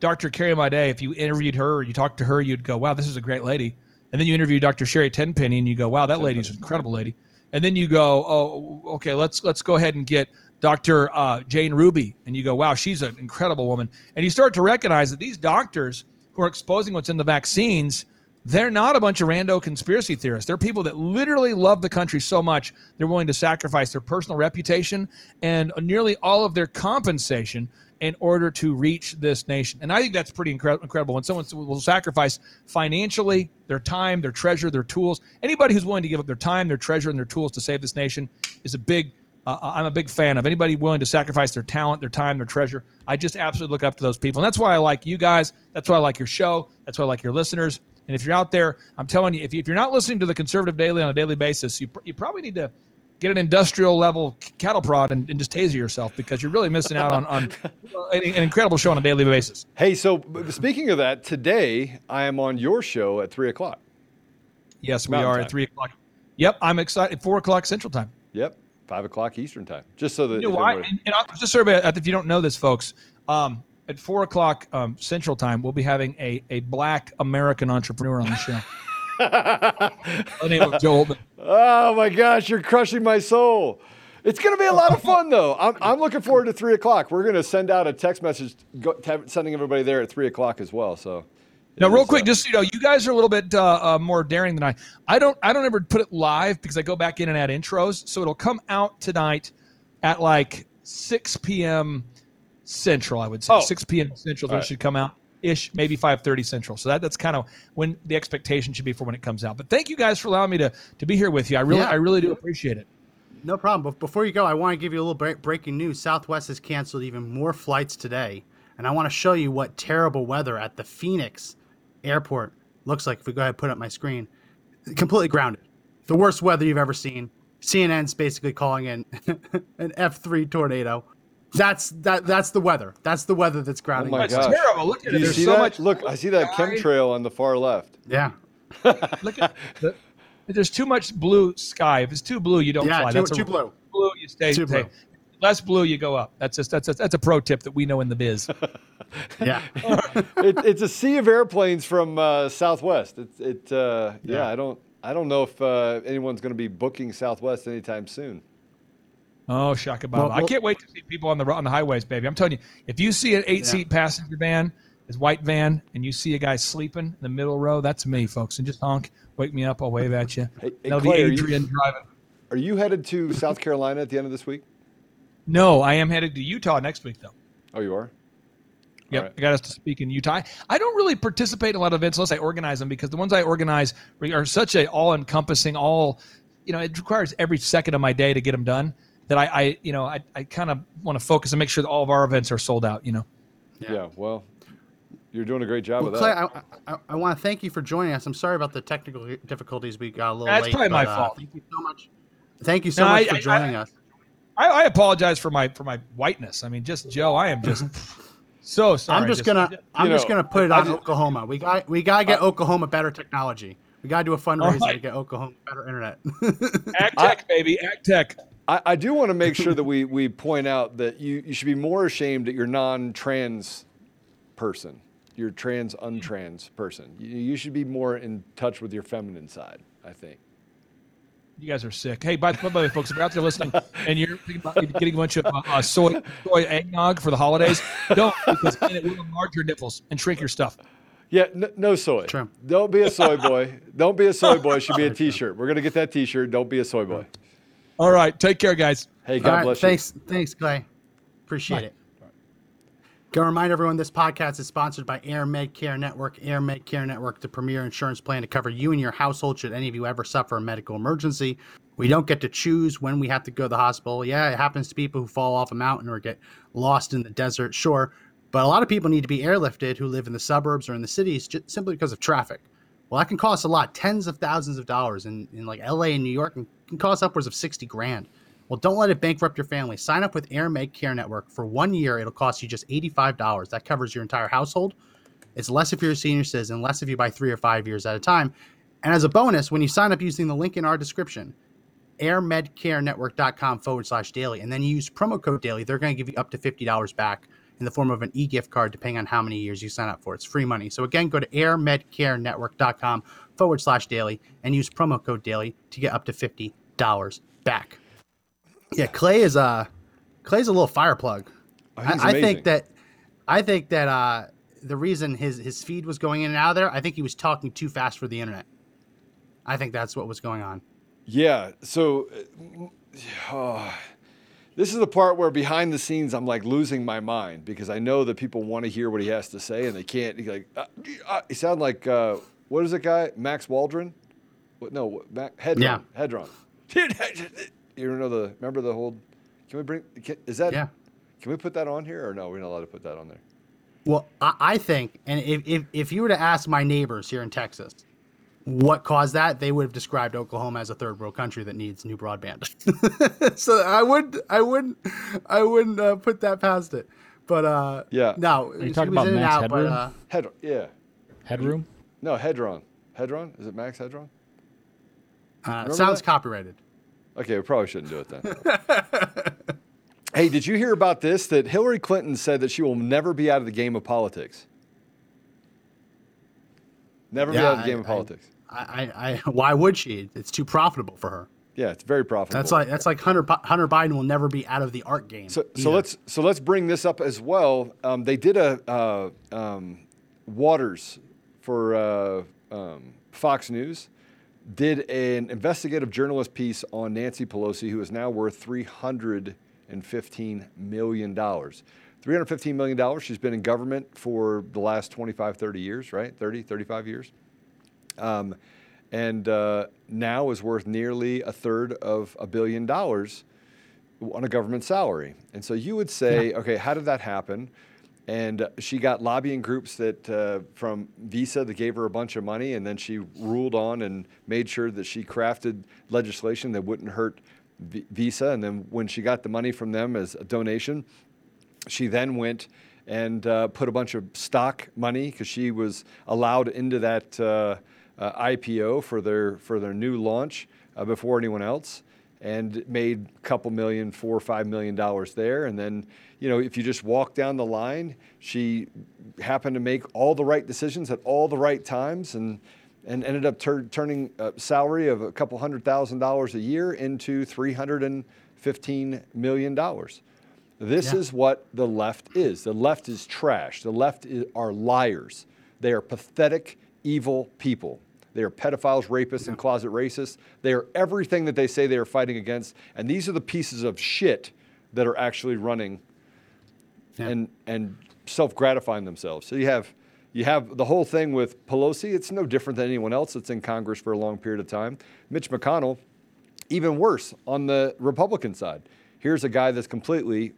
Dr. Carrie Madej. If you interviewed her or you talked to her, you'd go, "Wow, this is a great lady." And then you interview Dr. Sherry Tenpenny, and you go, "Wow, that lady's an incredible lady." And then you go, "Oh, okay, let's let's go ahead and get Dr. Uh, Jane Ruby," and you go, "Wow, she's an incredible woman." And you start to recognize that these doctors who are exposing what's in the vaccines they're not a bunch of rando conspiracy theorists. They're people that literally love the country so much they're willing to sacrifice their personal reputation and nearly all of their compensation in order to reach this nation. And I think that's pretty incre- incredible. When someone will sacrifice financially, their time, their treasure, their tools, anybody who's willing to give up their time, their treasure, and their tools to save this nation is a big. Uh, I'm a big fan of anybody willing to sacrifice their talent, their time, their treasure. I just absolutely look up to those people, and that's why I like you guys. That's why I like your show. That's why I like your listeners. And if you're out there, I'm telling you, if, you, are not listening to the Conservative Daily on a daily basis, you, you probably need to get an industrial level cattle prod and, and just taser yourself because you're really missing out on, on <laughs> an, an incredible show on a daily basis. Hey, so speaking of that, today I am on your show at 3 o'clock. Yes, we are time. at 3 o'clock. Yep, I'm excited. 4 o'clock Central Time. Yep, 5 o'clock Eastern Time. Just so that. You know why? And, and just so if you don't know this, folks, um, at four o'clock um, Central Time, we'll be having a, a black American entrepreneur on the show. <laughs> the name of Joel. Oh my gosh, you're crushing my soul. It's going to be a lot of fun, though. <laughs> I'm, I'm looking forward to three o'clock. We're going to send out a text message, go, sending everybody there at three o'clock as well. So, now, real quick, uh, just so you know, you guys are a little bit uh, uh, more daring than I. I don't. I don't ever put it live because I go back in and add intros. So it'll come out tonight at like 6 p.m. Central, I would say. Oh. 6 p.m. Central, right. should come out ish, maybe 5:30 Central. So that, that's kind of when the expectation should be for when it comes out. But thank you guys for allowing me to to be here with you. I really, yeah. I really do appreciate it. No problem. But before you go, I want to give you a little break, breaking news. Southwest has canceled even more flights today, and I want to show you what terrible weather at the Phoenix airport looks like. If we go ahead and put up my screen, completely grounded. The worst weather you've ever seen. CNN's basically calling in <laughs> an F3 tornado. That's that. That's the weather. That's the weather that's grounding. Oh my It's us. gosh. terrible. Look at Do it. you There's see so that? much. Look, I see that sky. chemtrail on the far left. Yeah. <laughs> Look at the, there's too much blue sky. If it's too blue, you don't Yeah. fly. Too, That's a too blue. blue. You stay. Too stay. blue. Less blue, you go up. That's just that's a, that's a pro tip that we know in the biz. <laughs> Yeah. <laughs> it, it's a sea of airplanes from uh, Southwest. It's it. Uh, yeah. Yeah. I don't. I don't know if uh, anyone's going to be booking Southwest anytime soon. Oh, shaka Well, I can't wait to see people on the on the highways, baby. I'm telling you, if you see an eight seat passenger van, this white van, and you see a guy sleeping in the middle row, that's me, folks. And just honk, wake me up, I'll wave at you. Hey, That'll Clay, be are you- Adrian driving. Are you headed to South Carolina at the end of this week? No, I am headed to Utah next week, though. Oh, you are. Yep, right. I got us to speak in Utah. I don't really participate in a lot of events unless I organize them because the ones I organize are such a all-encompassing, all you know. It requires every second of my day to get them done. That I, I you know, I, I kind of want to focus and make sure that all of our events are sold out. You know. Yeah. well, you're doing a great job Well, of Clay, that. I, I, I want to thank you for joining us. I'm sorry about the technical difficulties. We got a little That's late. probably my but, uh, fault. Thank you so much. Thank you so No, much I- for joining I- us. I, I apologize for my for my whiteness. I mean, just Joe, I am just <laughs> so sorry. I'm just gonna I'm You just gonna put it I on just- Oklahoma. We got we gotta get Oklahoma better technology. We gotta do a fundraiser right. to get Oklahoma better internet. <laughs> Act Tech, baby, Act Tech. I, I do want to make sure that <laughs> we, we point out that you, you should be more ashamed that you're non-trans person. You're trans untrans person. You, you should be more in touch with your feminine side. I think. You guys are sick. Hey, by, by the way, folks, if you're out there listening and you're thinking about getting a bunch of uh, uh, soy soy eggnog for the holidays, don't because then it will enlarge your nipples and shrink your stuff. Yeah, no, no soy. True. Don't be a soy boy. Don't be a soy boy. It should be a T-shirt. We're gonna get that T-shirt. Don't be a soy boy. All right, take care, guys. Hey, God right, bless thanks, thanks, Clay. Appreciate it. Gonna remind everyone this podcast is sponsored by Air Med Care Network. Air Med Care Network, the premier insurance plan to cover you and your household should any of you ever suffer a medical emergency. We don't get to choose when we have to go to the hospital. Yeah, it happens to people who fall off a mountain or get lost in the desert, sure. But a lot of people need to be airlifted who live in the suburbs or in the cities just simply because of traffic. Well, that can cost a lot, tens of thousands of dollars in, in like LA and New York, and can cost upwards of 60 grand. Well, don't let it bankrupt your family. Sign up with Air Med Care Network. For one year, it'll cost you just $85. That covers your entire household. It's less if you're a senior citizen, less if you buy three or five years at a time. And as a bonus, when you sign up using the link in our description, airmedcarenetwork.com forward slash daily, and then you use promo code daily, they're going to give you up to $50 back in the form of an e gift card, depending on how many years you sign up for. It's free money. So again, go to airmedcarenetwork.com forward slash daily and use promo code daily to get up to $50 back. Yeah, Clay is a Clay's a little fire plug. Oh, I, I think that I think that uh, the reason his his feed was going in and out of there, I think he was talking too fast for the internet. I think that's what was going on. Yeah. So, uh, oh, this is the part where behind the scenes I'm like losing my mind because I know that people want to hear what he has to say and they can't. He like, uh, uh, he sound like uh, what is that guy? Max Waldron? What? No, what- Mac, Hedron. Yeah. Hedron. <laughs> you don't know the? Remember the whole? Can we bring? Can, is that? Yeah. Can we put that on here or no? We're not allowed to put that on there. Well, I, I think, and if, if if you were to ask my neighbors here in Texas, what caused that, they would have described Oklahoma as a third world country that needs new broadband. <laughs> so I would, I wouldn't, I wouldn't uh, put that past it. But uh, Yeah. no, you he talking about Max out. But Headroom? uh, Hedron. Yeah. Headroom? No, Hedron. Hedron? Is it Max Hedron? uh, sounds that? copyrighted. Okay, we probably shouldn't do it then. <laughs> hey, did you hear about this? That Hillary Clinton said that she will never be out of the game of politics. Never be out of the game I- of politics. I, I, I, <laughs> why would she? It's too profitable for her. yeah, it's very profitable. That's like that's like Hunter Hunter Biden will never be out of the art game. So, so let's so let's bring this up as well. Um, they did a uh, um, Waters for uh, um, Fox News did an investigative journalist piece on Nancy Pelosi, who is now worth three hundred and fifteen million dollars. $315 million. She's been in government for the last 25, 30 years, right? 30, 35 years. Um, and uh, now is worth nearly a third of a billion dollars on a government salary. And so you would say, okay, how did that happen? and uh, she got lobbying groups that uh, from Visa that gave her a bunch of money, and then she ruled on and made sure that she crafted legislation that wouldn't hurt v- Visa. And then when she got the money from them as a donation, she then went and uh, put a bunch of stock money because she was allowed into that uh, IPO for their for their new launch uh, before anyone else, and made a couple million, four or five million dollars there. And then, you know, if you just walk down the line, she happened to make all the right decisions at all the right times, and and ended up tur- turning a salary of a couple hundred thousand dollars a year into three hundred and fifteen million dollars. This Yeah. is what the left is. The left is trash. The left is, are liars. They are pathetic, evil people. They are pedophiles, rapists, and closet racists. They are everything that they say they are fighting against. And these are the pieces of shit that are actually running Yeah. and and self gratifying themselves. So you have you have the whole thing with Pelosi. It's no different than anyone else that's in Congress for a long period of time. Mitch McConnell, even worse on the Republican side. Here's a guy that's completely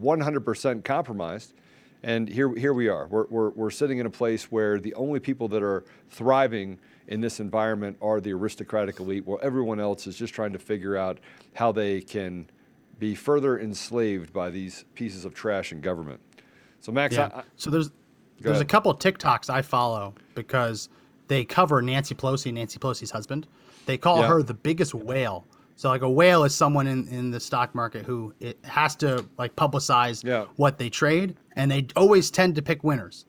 100% compromised. And here, here we are. We're, we're, we're sitting in a place where the only people that are thriving in this environment are the aristocratic elite, while everyone else is just trying to figure out how they can be further enslaved by these pieces of trash in government. So, Max, Yeah. I, I, so there's there's a couple of TikToks I follow because they cover Nancy Pelosi Nancy Pelosi's husband. They call Yeah. her the biggest whale. So like a whale is someone in, in the stock market who it has to like publicize Yeah. what they trade, and they always tend to pick winners.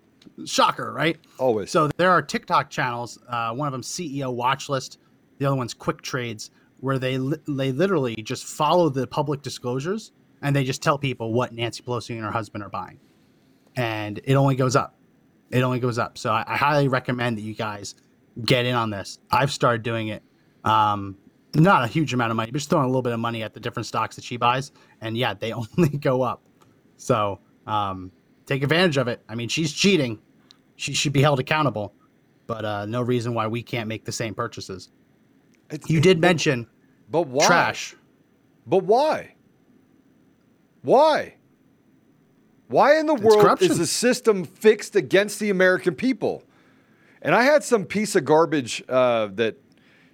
Shocker, right? Always. So there are TikTok channels. Uh, one of them CEO Watch List, the other one's Quick Trades, where they li- they literally just follow the public disclosures and they just tell people what Nancy Pelosi and her husband are buying, and it only goes up. It only goes up. So I, I highly recommend that you guys get in on this. I've started doing it. Um, not a huge amount of money, but just throwing a little bit of money at the different stocks that she buys, and yeah, they <laughs> only go up. So um, take advantage of it. I mean, she's cheating. She should be held accountable, but uh, no reason why we can't make the same purchases. it's- You did mention but why? trash. But why? Why? Why in the world corruption. is the system fixed against the American people? And I had some piece of garbage uh, that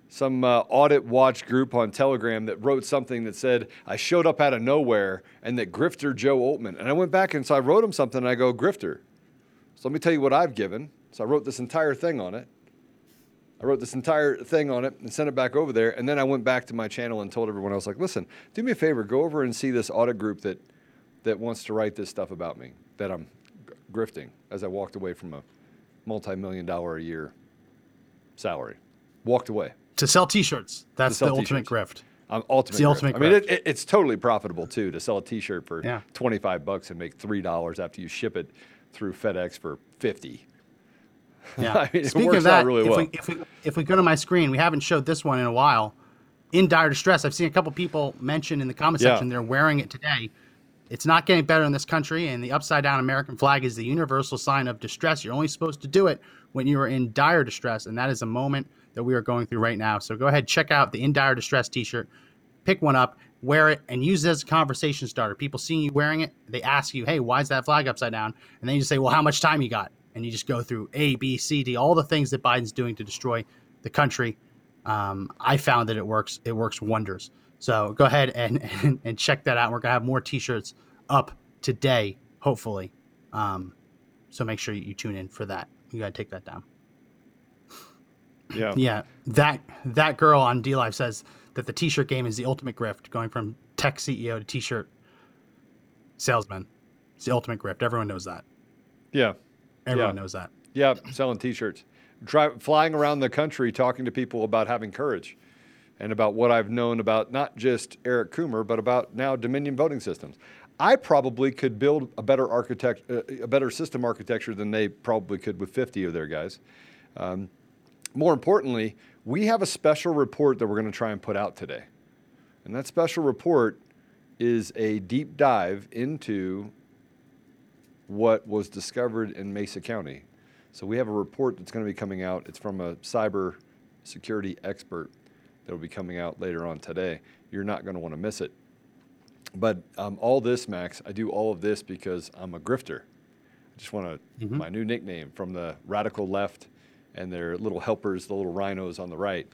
some uh, audit watch group on Telegram that wrote something that said I showed up out of nowhere and that grifter Joe Oltmann. And I went back and so I wrote him something and I go grifter. So let me tell you what I've given. So I wrote this entire thing on it. I wrote this entire thing on it and sent it back over there. And then I went back to my channel and told everyone, I was like, listen, do me a favor, go over and see this audit group that, that wants to write this stuff about me, that I'm grifting as I walked away from a multi million dollar a year salary. Walked away. To sell T-shirts, that's the ultimate t-shirts. grift. I'm ultimate. the grift. ultimate I mean, it, it, it's totally profitable too to sell a T-shirt for Yeah. 25 bucks and make three dollars after you ship it through FedEx for 50. Yeah. <laughs> I mean, it Speaking works of that, really if, well. we, if, we, if we go to my screen, we haven't showed this one in a while. In dire distress, I've seen a couple people mention in the comment Yeah. section they're wearing it today. It's not getting better in this country, and the upside down American flag is the universal sign of distress. You're only supposed to do it when you are in dire distress, and that is a moment that we are going through right now. So go ahead, check out the In Dire Distress T-shirt, pick one up, wear it, and use it as a conversation starter. People seeing you wearing it, they ask you, "Hey, why is that flag upside down?" And then you say, "Well, how much time you got?" And you just go through A, B, C, D, all the things that Biden's doing to destroy the country. Um, I found that it works. It works wonders. So go ahead and and, and check that out. We're gonna have more T-shirts up today, hopefully. Um, so make sure you tune in for that. You gotta take that down. Yeah. Yeah, that that girl on D Live says that the T-shirt game is the ultimate grift, going from tech CEO to T-shirt salesman. It's the ultimate grift. Everyone knows that. Yeah. Everyone Yeah. knows that. Yeah, selling T-shirts, Dri flying around the country talking to people about having courage, and about what I've known about not just Eric Coomer, but about now Dominion voting systems. I probably could build a better architect, uh, a better system architecture than they probably could with 50 of their guys. Um, more importantly, we have a special report that we're going to try and put out today, and that special report is a deep dive into what was discovered in Mesa County. So we have a report that's going to be coming out. It's from a cyber security expert that will be coming out later on today. You're not going to want to miss it. But um, all this, Max, I do all of this because I'm a grifter. I just want to my new nickname from the radical left and their little helpers, the little RINOs on the right,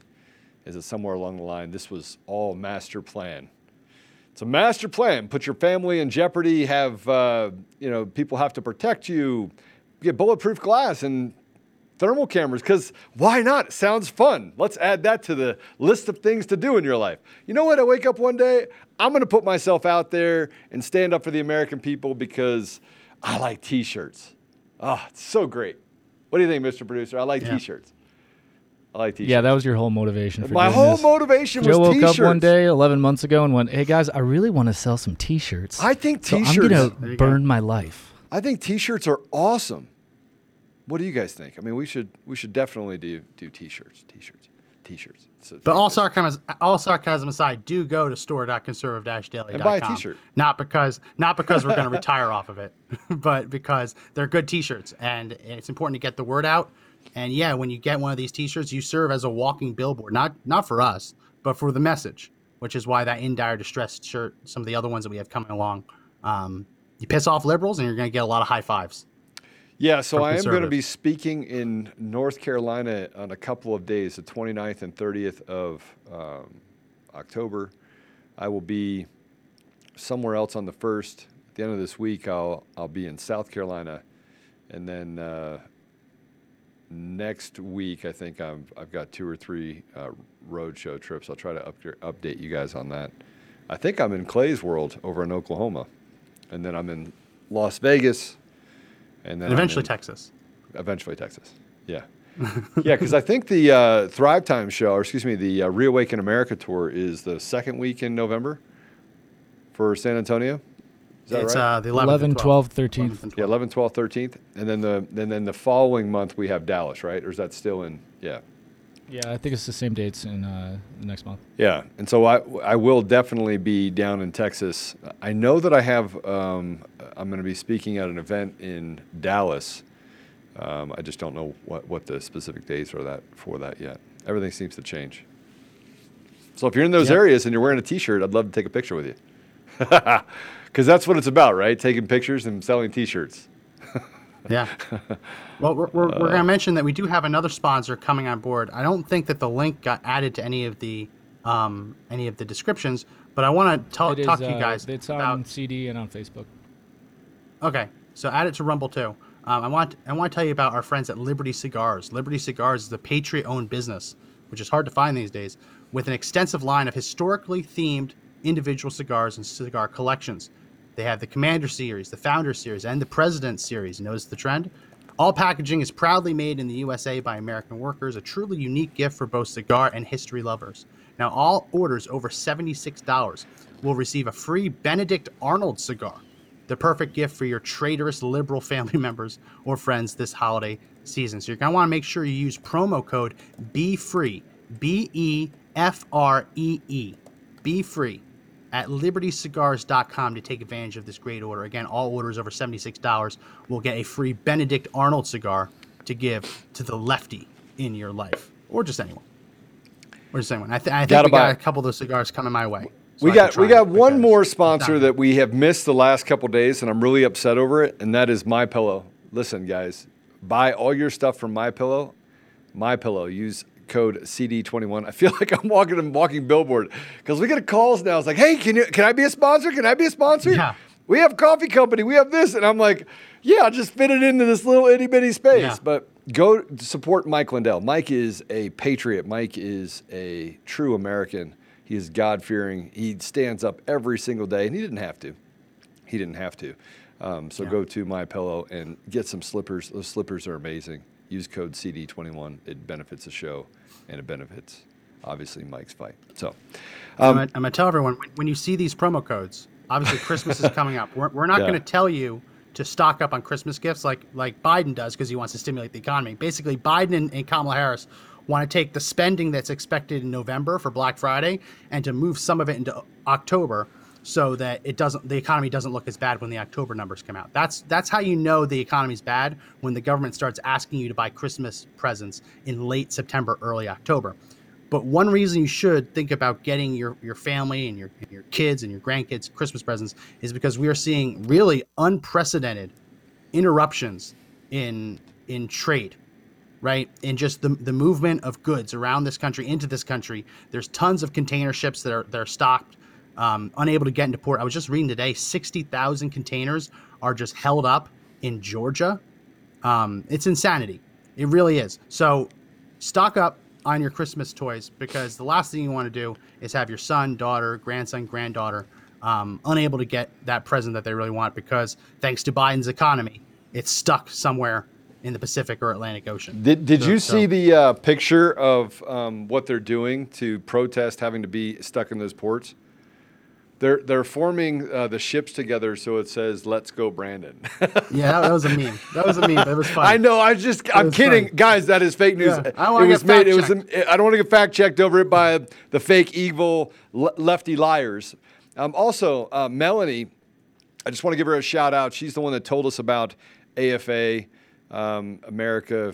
is that somewhere along the line this was all master plan. It's a master plan. Put your family in jeopardy. Have uh, you know people have to protect you. Get bulletproof glass and thermal cameras because why not? It sounds fun. Let's add that to the list of things to do in your life. You know what? I wake up one day, I'm going to put myself out there and stand up for the American people because I like t shirts. Oh, it's so great. What do you think, Mr. Producer? I like Yeah. t shirts. I like t shirts. Yeah, that was your whole motivation for My doing whole this. motivation Joe was woke t-shirts. up one day 11 months ago and went, "Hey guys, I really want to sell some T-shirts. I think t-shirts. so I'm gonna There you go. burn my life." I think t-shirts are awesome. What do you guys think? I mean, we should we should definitely do do t-shirts, t-shirts, t-shirts. So- But all sarcasm, all sarcasm aside, do go to store.conservative-daily.com. And buy a t-shirt. Not because not because we're going <laughs> to retire off of it, <laughs> but because they're good t-shirts and it's important to get the word out. And yeah, when you get one of these t-shirts, you serve as a walking billboard, not not for us, but for the message, which is why that in dire distress shirt, some of the other ones that we have coming along, um, you piss off liberals and you're going to get a lot of high fives. Yeah, so I am going to be speaking in North Carolina on a couple of days, the 29th and 30th of um, October. I will be somewhere else on the 1st. At the end of this week, I'll, I'll be in South Carolina. And then uh, next week, I think I'm, I've got two or three uh, road show trips. I'll try to up, update you guys on that. I think I'm in Clay's World over in Oklahoma. And then I'm in Las Vegas. And then And eventually in- Texas. Eventually, Texas. Yeah. <laughs> yeah, because I think the uh, Thrive Time show, or excuse me, the uh, Reawaken America tour is the second week in November for San Antonio. Is that It's right? uh, the 11th, 11, 12, 12th. 13th. 11th and yeah, 12th. 11, 12, 13th. And then the and then the following month we have Dallas, right? Or is that still in? Yeah. Yeah, I think it's the same dates in uh, next month. Yeah, and so I, I will definitely be down in Texas. I know that I have, um, I'm going to be speaking at an event in Dallas. Um, I just don't know what, what the specific dates are that for that yet. Everything seems to change. So if you're in those Yep. areas and you're wearing a T-shirt, I'd love to take a picture with you, <laughs> because that's what it's about, right? Taking pictures and selling T-shirts. <laughs> Yeah. <laughs> Well, we're, we're, we're going to mention that we do have another sponsor coming on board. I don't think that the link got added to any of the um, any of the descriptions, but I want to talk is, talk to you uh, guys It's on about. CD and on Facebook. Okay, so add it to Rumble too. Um, I want I want to tell you about our friends at Liberty Cigars. Liberty Cigars is a Patriot-owned business, which is hard to find these days, with an extensive line of historically themed individual cigars and cigar collections. They have the Commander Series, the Founder Series, and the President Series. Notice the trend? All packaging is proudly made in the USA by American workers, a truly unique gift for both cigar and history lovers. Now, all orders over $76 will receive a free Benedict Arnold cigar, the perfect gift for your traitorous liberal family <laughs> members or friends this holiday season. So you're going to want to make sure you use promo code BEFREE, B E F R E E, Be Free at libertycigars.com to take advantage of this great order. Again, all orders over $76 will get a free Benedict Arnold cigar to give to the lefty in your life or just anyone. Or just anyone. I, th- I think Gotta we got a couple of those cigars coming my way. so we I got we got one more sponsor that we have missed the last couple days, and I'm really upset over it. And that is My Pillow. Listen, guys, buy all your stuff from My Pillow. My Pillow. Use code CD21. I feel <laughs> like I'm walking a walking billboard because we get calls now. It's like, hey, can you can I be a sponsor? Can I be a sponsor? Yeah. We have coffee company. We have this, and I'm like, yeah, I'll just fit it into this little itty bitty space. Yeah. But go support Mike Lindell. Mike is a patriot. Mike is a true American. He is God fearing. He stands up every single day, and he didn't have to. He didn't have to. Um, so go to My Pillow and get some slippers. Those slippers are amazing. Use code CD21. It benefits the show, and it benefits obviously Mike's fight. So I'm gonna- um, I'm going to tell everyone when, when you see these promo codes, obviously Christmas is coming up. We're, we're not Yeah. going to tell you to stock up on Christmas gifts like like Biden does because he wants to stimulate the economy. Basically, Biden and, and Kamala Harris want to take the spending that's expected in November for Black Friday and to move some of it into October so that it doesn't the economy doesn't look as bad when the October numbers come out. That's that's how you know the economy's bad when the government starts asking you to buy Christmas presents in late September, early October. But one reason you should think about getting your, your family and your, your kids and your grandkids Christmas presents is because we are seeing really unprecedented interruptions in in trade, right? In just the the movement of goods around this country into this country. There's tons of container ships that are that are stopped, um, unable to get into port. I was just reading today, sixty thousand containers are just held up in Georgia. Um, it's insanity. It really is. So stock up on your Christmas toys because the last thing you want to do is have your son, daughter, grandson, granddaughter um, unable to get that present that they really want because thanks to Biden's economy, it's stuck somewhere in the Pacific or Atlantic Ocean. Did, did So- you so- see the uh, picture of um, what they're doing to protest having to be stuck in those ports? They're they're forming uh, the ships together so it says "Let's go, Brandon." <laughs> Yeah, that, that was a meme. That was a meme. That was <laughs> funny. I know. I just I'm was kidding, funny. guys. That is fake news. Yeah, I it was get made. It was. I don't want to get fact checked over it by the fake evil le- lefty liars. Um, also, uh, Melanie, I just want to give her a shout out. She's the one that told us about AFA, um, America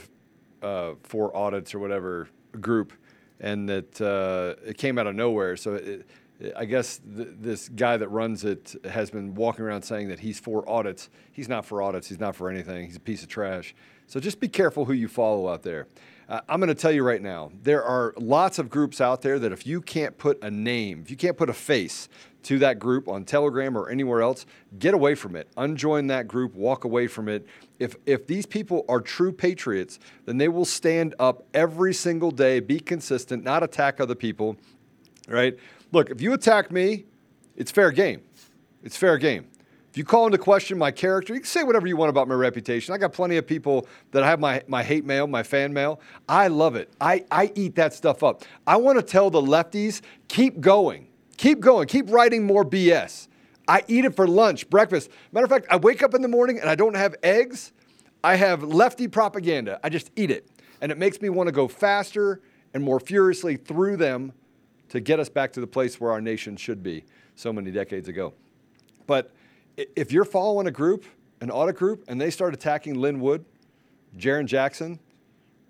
uh, for Audits or whatever group, and that uh, it came out of nowhere. So it, I guess th- this guy that runs it has been walking around saying that he's for audits. He's not for audits. He's not for anything. He's a piece of trash. So just be careful who you follow out there. Uh, I'm going to tell you right now, there are lots of groups out there that if you can't put a name, if you can't put a face to that group on Telegram or anywhere else, get away from it. Unjoin that group, walk away from it. If, if these people are true patriots, then they will stand up every single day, be consistent, not attack other people, right? Look, if you attack me, it's fair game. It's fair game. If you call into question my character, you can say whatever you want about my reputation. I got plenty of people that I have my, my hate mail, my fan mail. I love it. I, I eat that stuff up. I want to tell the lefties keep going. Keep going. Keep writing more BS. I eat it for lunch, breakfast. Matter of fact, I wake up in the morning and I don't have eggs. I have lefty propaganda. I just eat it. And it makes me want to go faster and more furiously through them to get us back to the place where our nation should be so many decades ago. But if you're following a group, an audit group, and they start attacking Lin Wood, Jaron Jackson,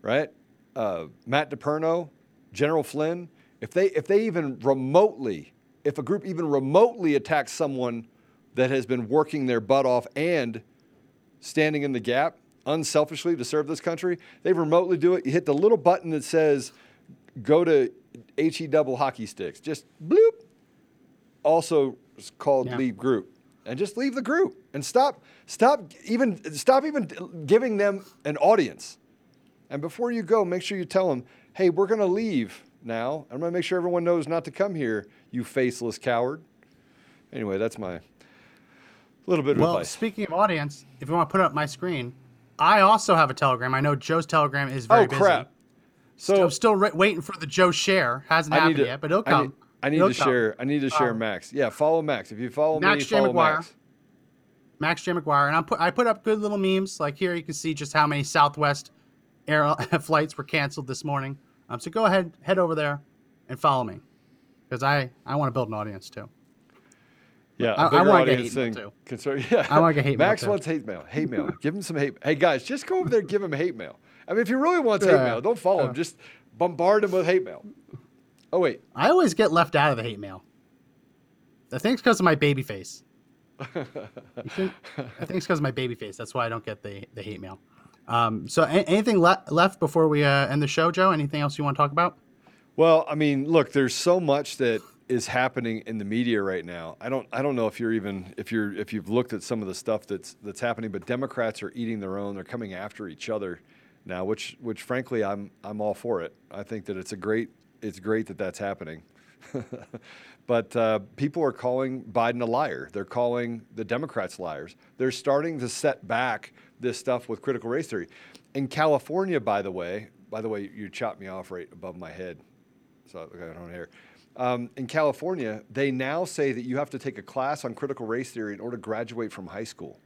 right, uh, Matt DePerno, General Flynn, if they if they even remotely, if a group even remotely attacks someone that has been working their butt off and standing in the gap unselfishly to serve this country, they remotely do it. You hit the little button that says go to HE double hockey sticks. Just bloop. Also it's called Yeah. leave group. And just leave the group and stop stop even stop even giving them an audience. And before you go, make sure you tell them, hey, we're going to leave now. I'm going to make sure everyone knows not to come here, you faceless coward. Anyway, that's my little bit of Well, advice. speaking of audience, if you want to put up my screen, I also have a Telegram. I know Joe's Telegram is very oh, crap. So I'm still re- waiting for the Joe share. Hasn't I happened to, yet, but it'll I come. need, I need to come. share. I need to share Um, Max. Yeah, follow Max. If you follow Max me, J. follow McGuire. Max. Max J. McGuire, and I put I put up good little memes. Like here, you can see just how many Southwest air <laughs> flights were canceled this morning. Um, so go ahead, head over there, and follow me, because I I want to build an audience too. Yeah, I- I bigger wanna get hate mail, too. Concern, <laughs> yeah, I wanna get hate mail, Max wants hate mail. Hate mail. give him some hate. Hey guys, just go over there, and give him hate mail. I mean, if he really wants hate Yeah, mail, don't follow him. Just bombard him with hate mail. Oh wait, I always get left out of the hate mail. I think it's because of my baby face. I think it's because of my baby face. That's why I don't get the, the hate mail. Um, so, a- anything le- left before we uh, end the show, Joe? Anything else you want to talk about? Well, I mean, look, there's so much that is happening in the media right now. I don't I don't know if you're even if you're if you've looked at some of the stuff that's that's happening, but Democrats are eating their own. They're coming after each other now, which which frankly I'm I'm all for it. I think that it's a great it's great that that's happening. <laughs> but uh, people are calling Biden a liar. They're calling the Democrats liars. They're starting to set back this stuff with critical race theory. In California, by the way, by the way, you chopped me off right above my head so I don't hear. Um, in California, they now say that you have to take a class on critical race theory in order to graduate from high school.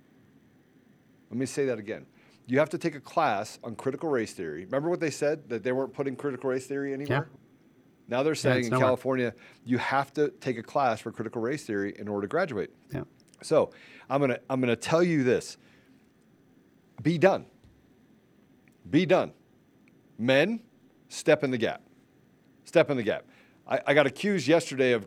Let me say that again. You have to take a class on critical race theory. Remember what they said that they weren't putting critical race theory anywhere? Yeah. Now they're saying it's in nowhere. California you have to take a class for critical race theory in order to graduate. Yeah. So I'm gonna I'm gonna tell you this. Be done. Be done. Men, step in the gap. Step in the gap. I, I got accused yesterday of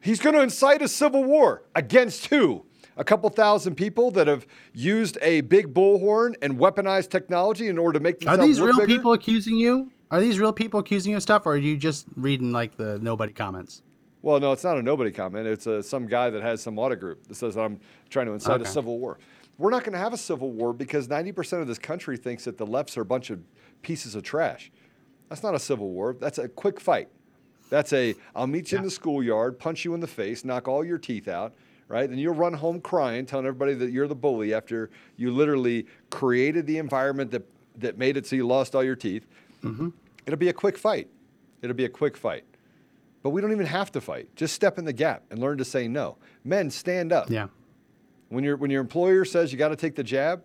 he's going to incite a civil war against who? A couple thousand people that have used a big bullhorn and weaponized technology in order to make themselves. Are these real bigger? people accusing you? Are these real people accusing you of stuff, or are you just reading like the nobody comments? Well, no, it's not a nobody comment. It's a, some guy that has some audit group that says I'm trying to incite Okay. a civil war. We're not going to have a civil war because 90% of this country thinks that the lefts are a bunch of pieces of trash. That's not a civil war. That's a quick fight. That's a I'll meet you in the schoolyard, punch you in the face, knock all your teeth out, right? Then you'll run home crying, telling everybody that you're the bully after you literally created the environment that that made it so you lost all your teeth. Mm-hmm. It'll be a quick fight. It'll be a quick fight. But we don't even have to fight. Just step in the gap and learn to say no. Men, stand up. Yeah. When your when your employer says you got to take the jab,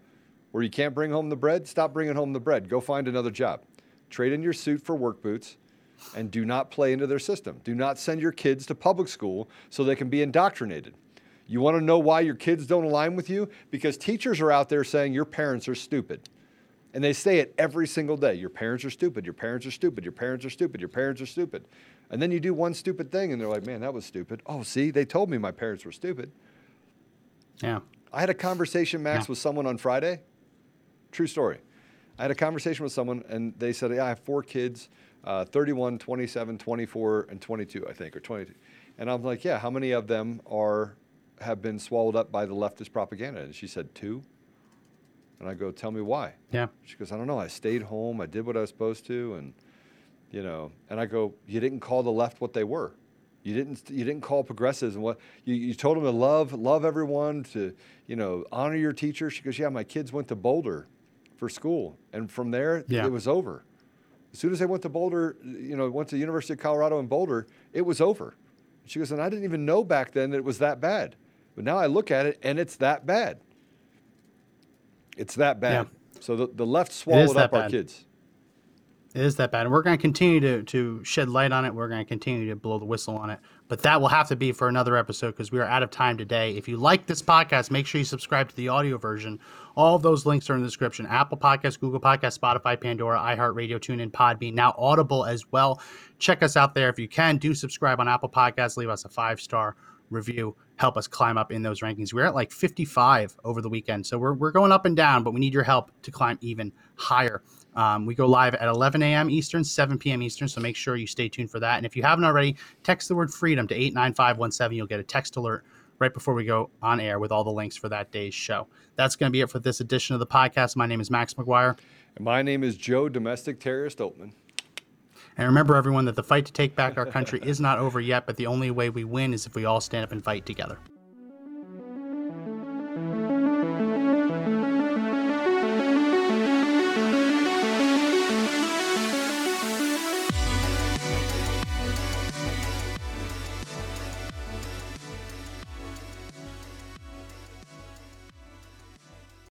or you can't bring home the bread, stop bringing home the bread. Go find another job. Trade in your suit for work boots, and do not play into their system. Do not send your kids to public school so they can be indoctrinated. You want to know why your kids don't align with you? Because teachers are out there saying your parents are stupid. And they say it every single day. Your parents are stupid. Your parents are stupid. Your parents are stupid. Your parents are stupid. And then you do one stupid thing and they're like, man, that was stupid. Oh, see, they told me my parents were stupid. Yeah. I had a conversation, Max, Yeah. with someone on Friday. True story. I had a conversation with someone, and they said, Yeah, I have four kids uh, 31, 27, 24, and 22, I think, or 22. And I'm like, Yeah, how many of them are have been swallowed up by the leftist propaganda? And she said, Two. And I go, Tell me why. Yeah. She goes, I don't know. I stayed home. I did what I was supposed to, and you know. And I go, you didn't call the left what they were. You didn't. You didn't call progressives and what you, you told them to love, love everyone, to you know, honor your teacher. She goes, yeah, my kids went to Boulder for school, and from there Yeah. it was over. As soon as they went to Boulder, you know, went to the University of Colorado in Boulder, it was over. She goes, and I didn't even know back then that it was that bad, but now I look at it and it's that bad. It's that bad. Yeah. So the, the left swallowed up our kids. It is that bad. And we're going to continue to, to shed light on it. We're going to continue to blow the whistle on it. But that will have to be for another episode because we are out of time today. If you like this podcast, make sure you subscribe to the audio version. All of those links are in the description Apple Podcasts, Google Podcasts, Spotify, Pandora, iHeartRadio, TuneIn, Podbean, now Audible as well. Check us out there. If you can, do subscribe on Apple Podcasts. Leave us a five star review. Help us climb up in those rankings. We're at like 55 over the weekend. So we're, we're going up and down, but we need your help to climb even higher. Um, we go live at 11 a.m. Eastern, 7 p.m. Eastern, so make sure you stay tuned for that. And if you haven't already, text the word freedom to 89517. You'll get a text alert right before we go on air with all the links for that day's show. That's going to be it for this edition of the podcast. My name is Max McGuire. And my name is Joe Domestic Terrorist Oltmann. And remember, everyone, that the fight to take back our country is not over yet, but the only way we win is if we all stand up and fight together.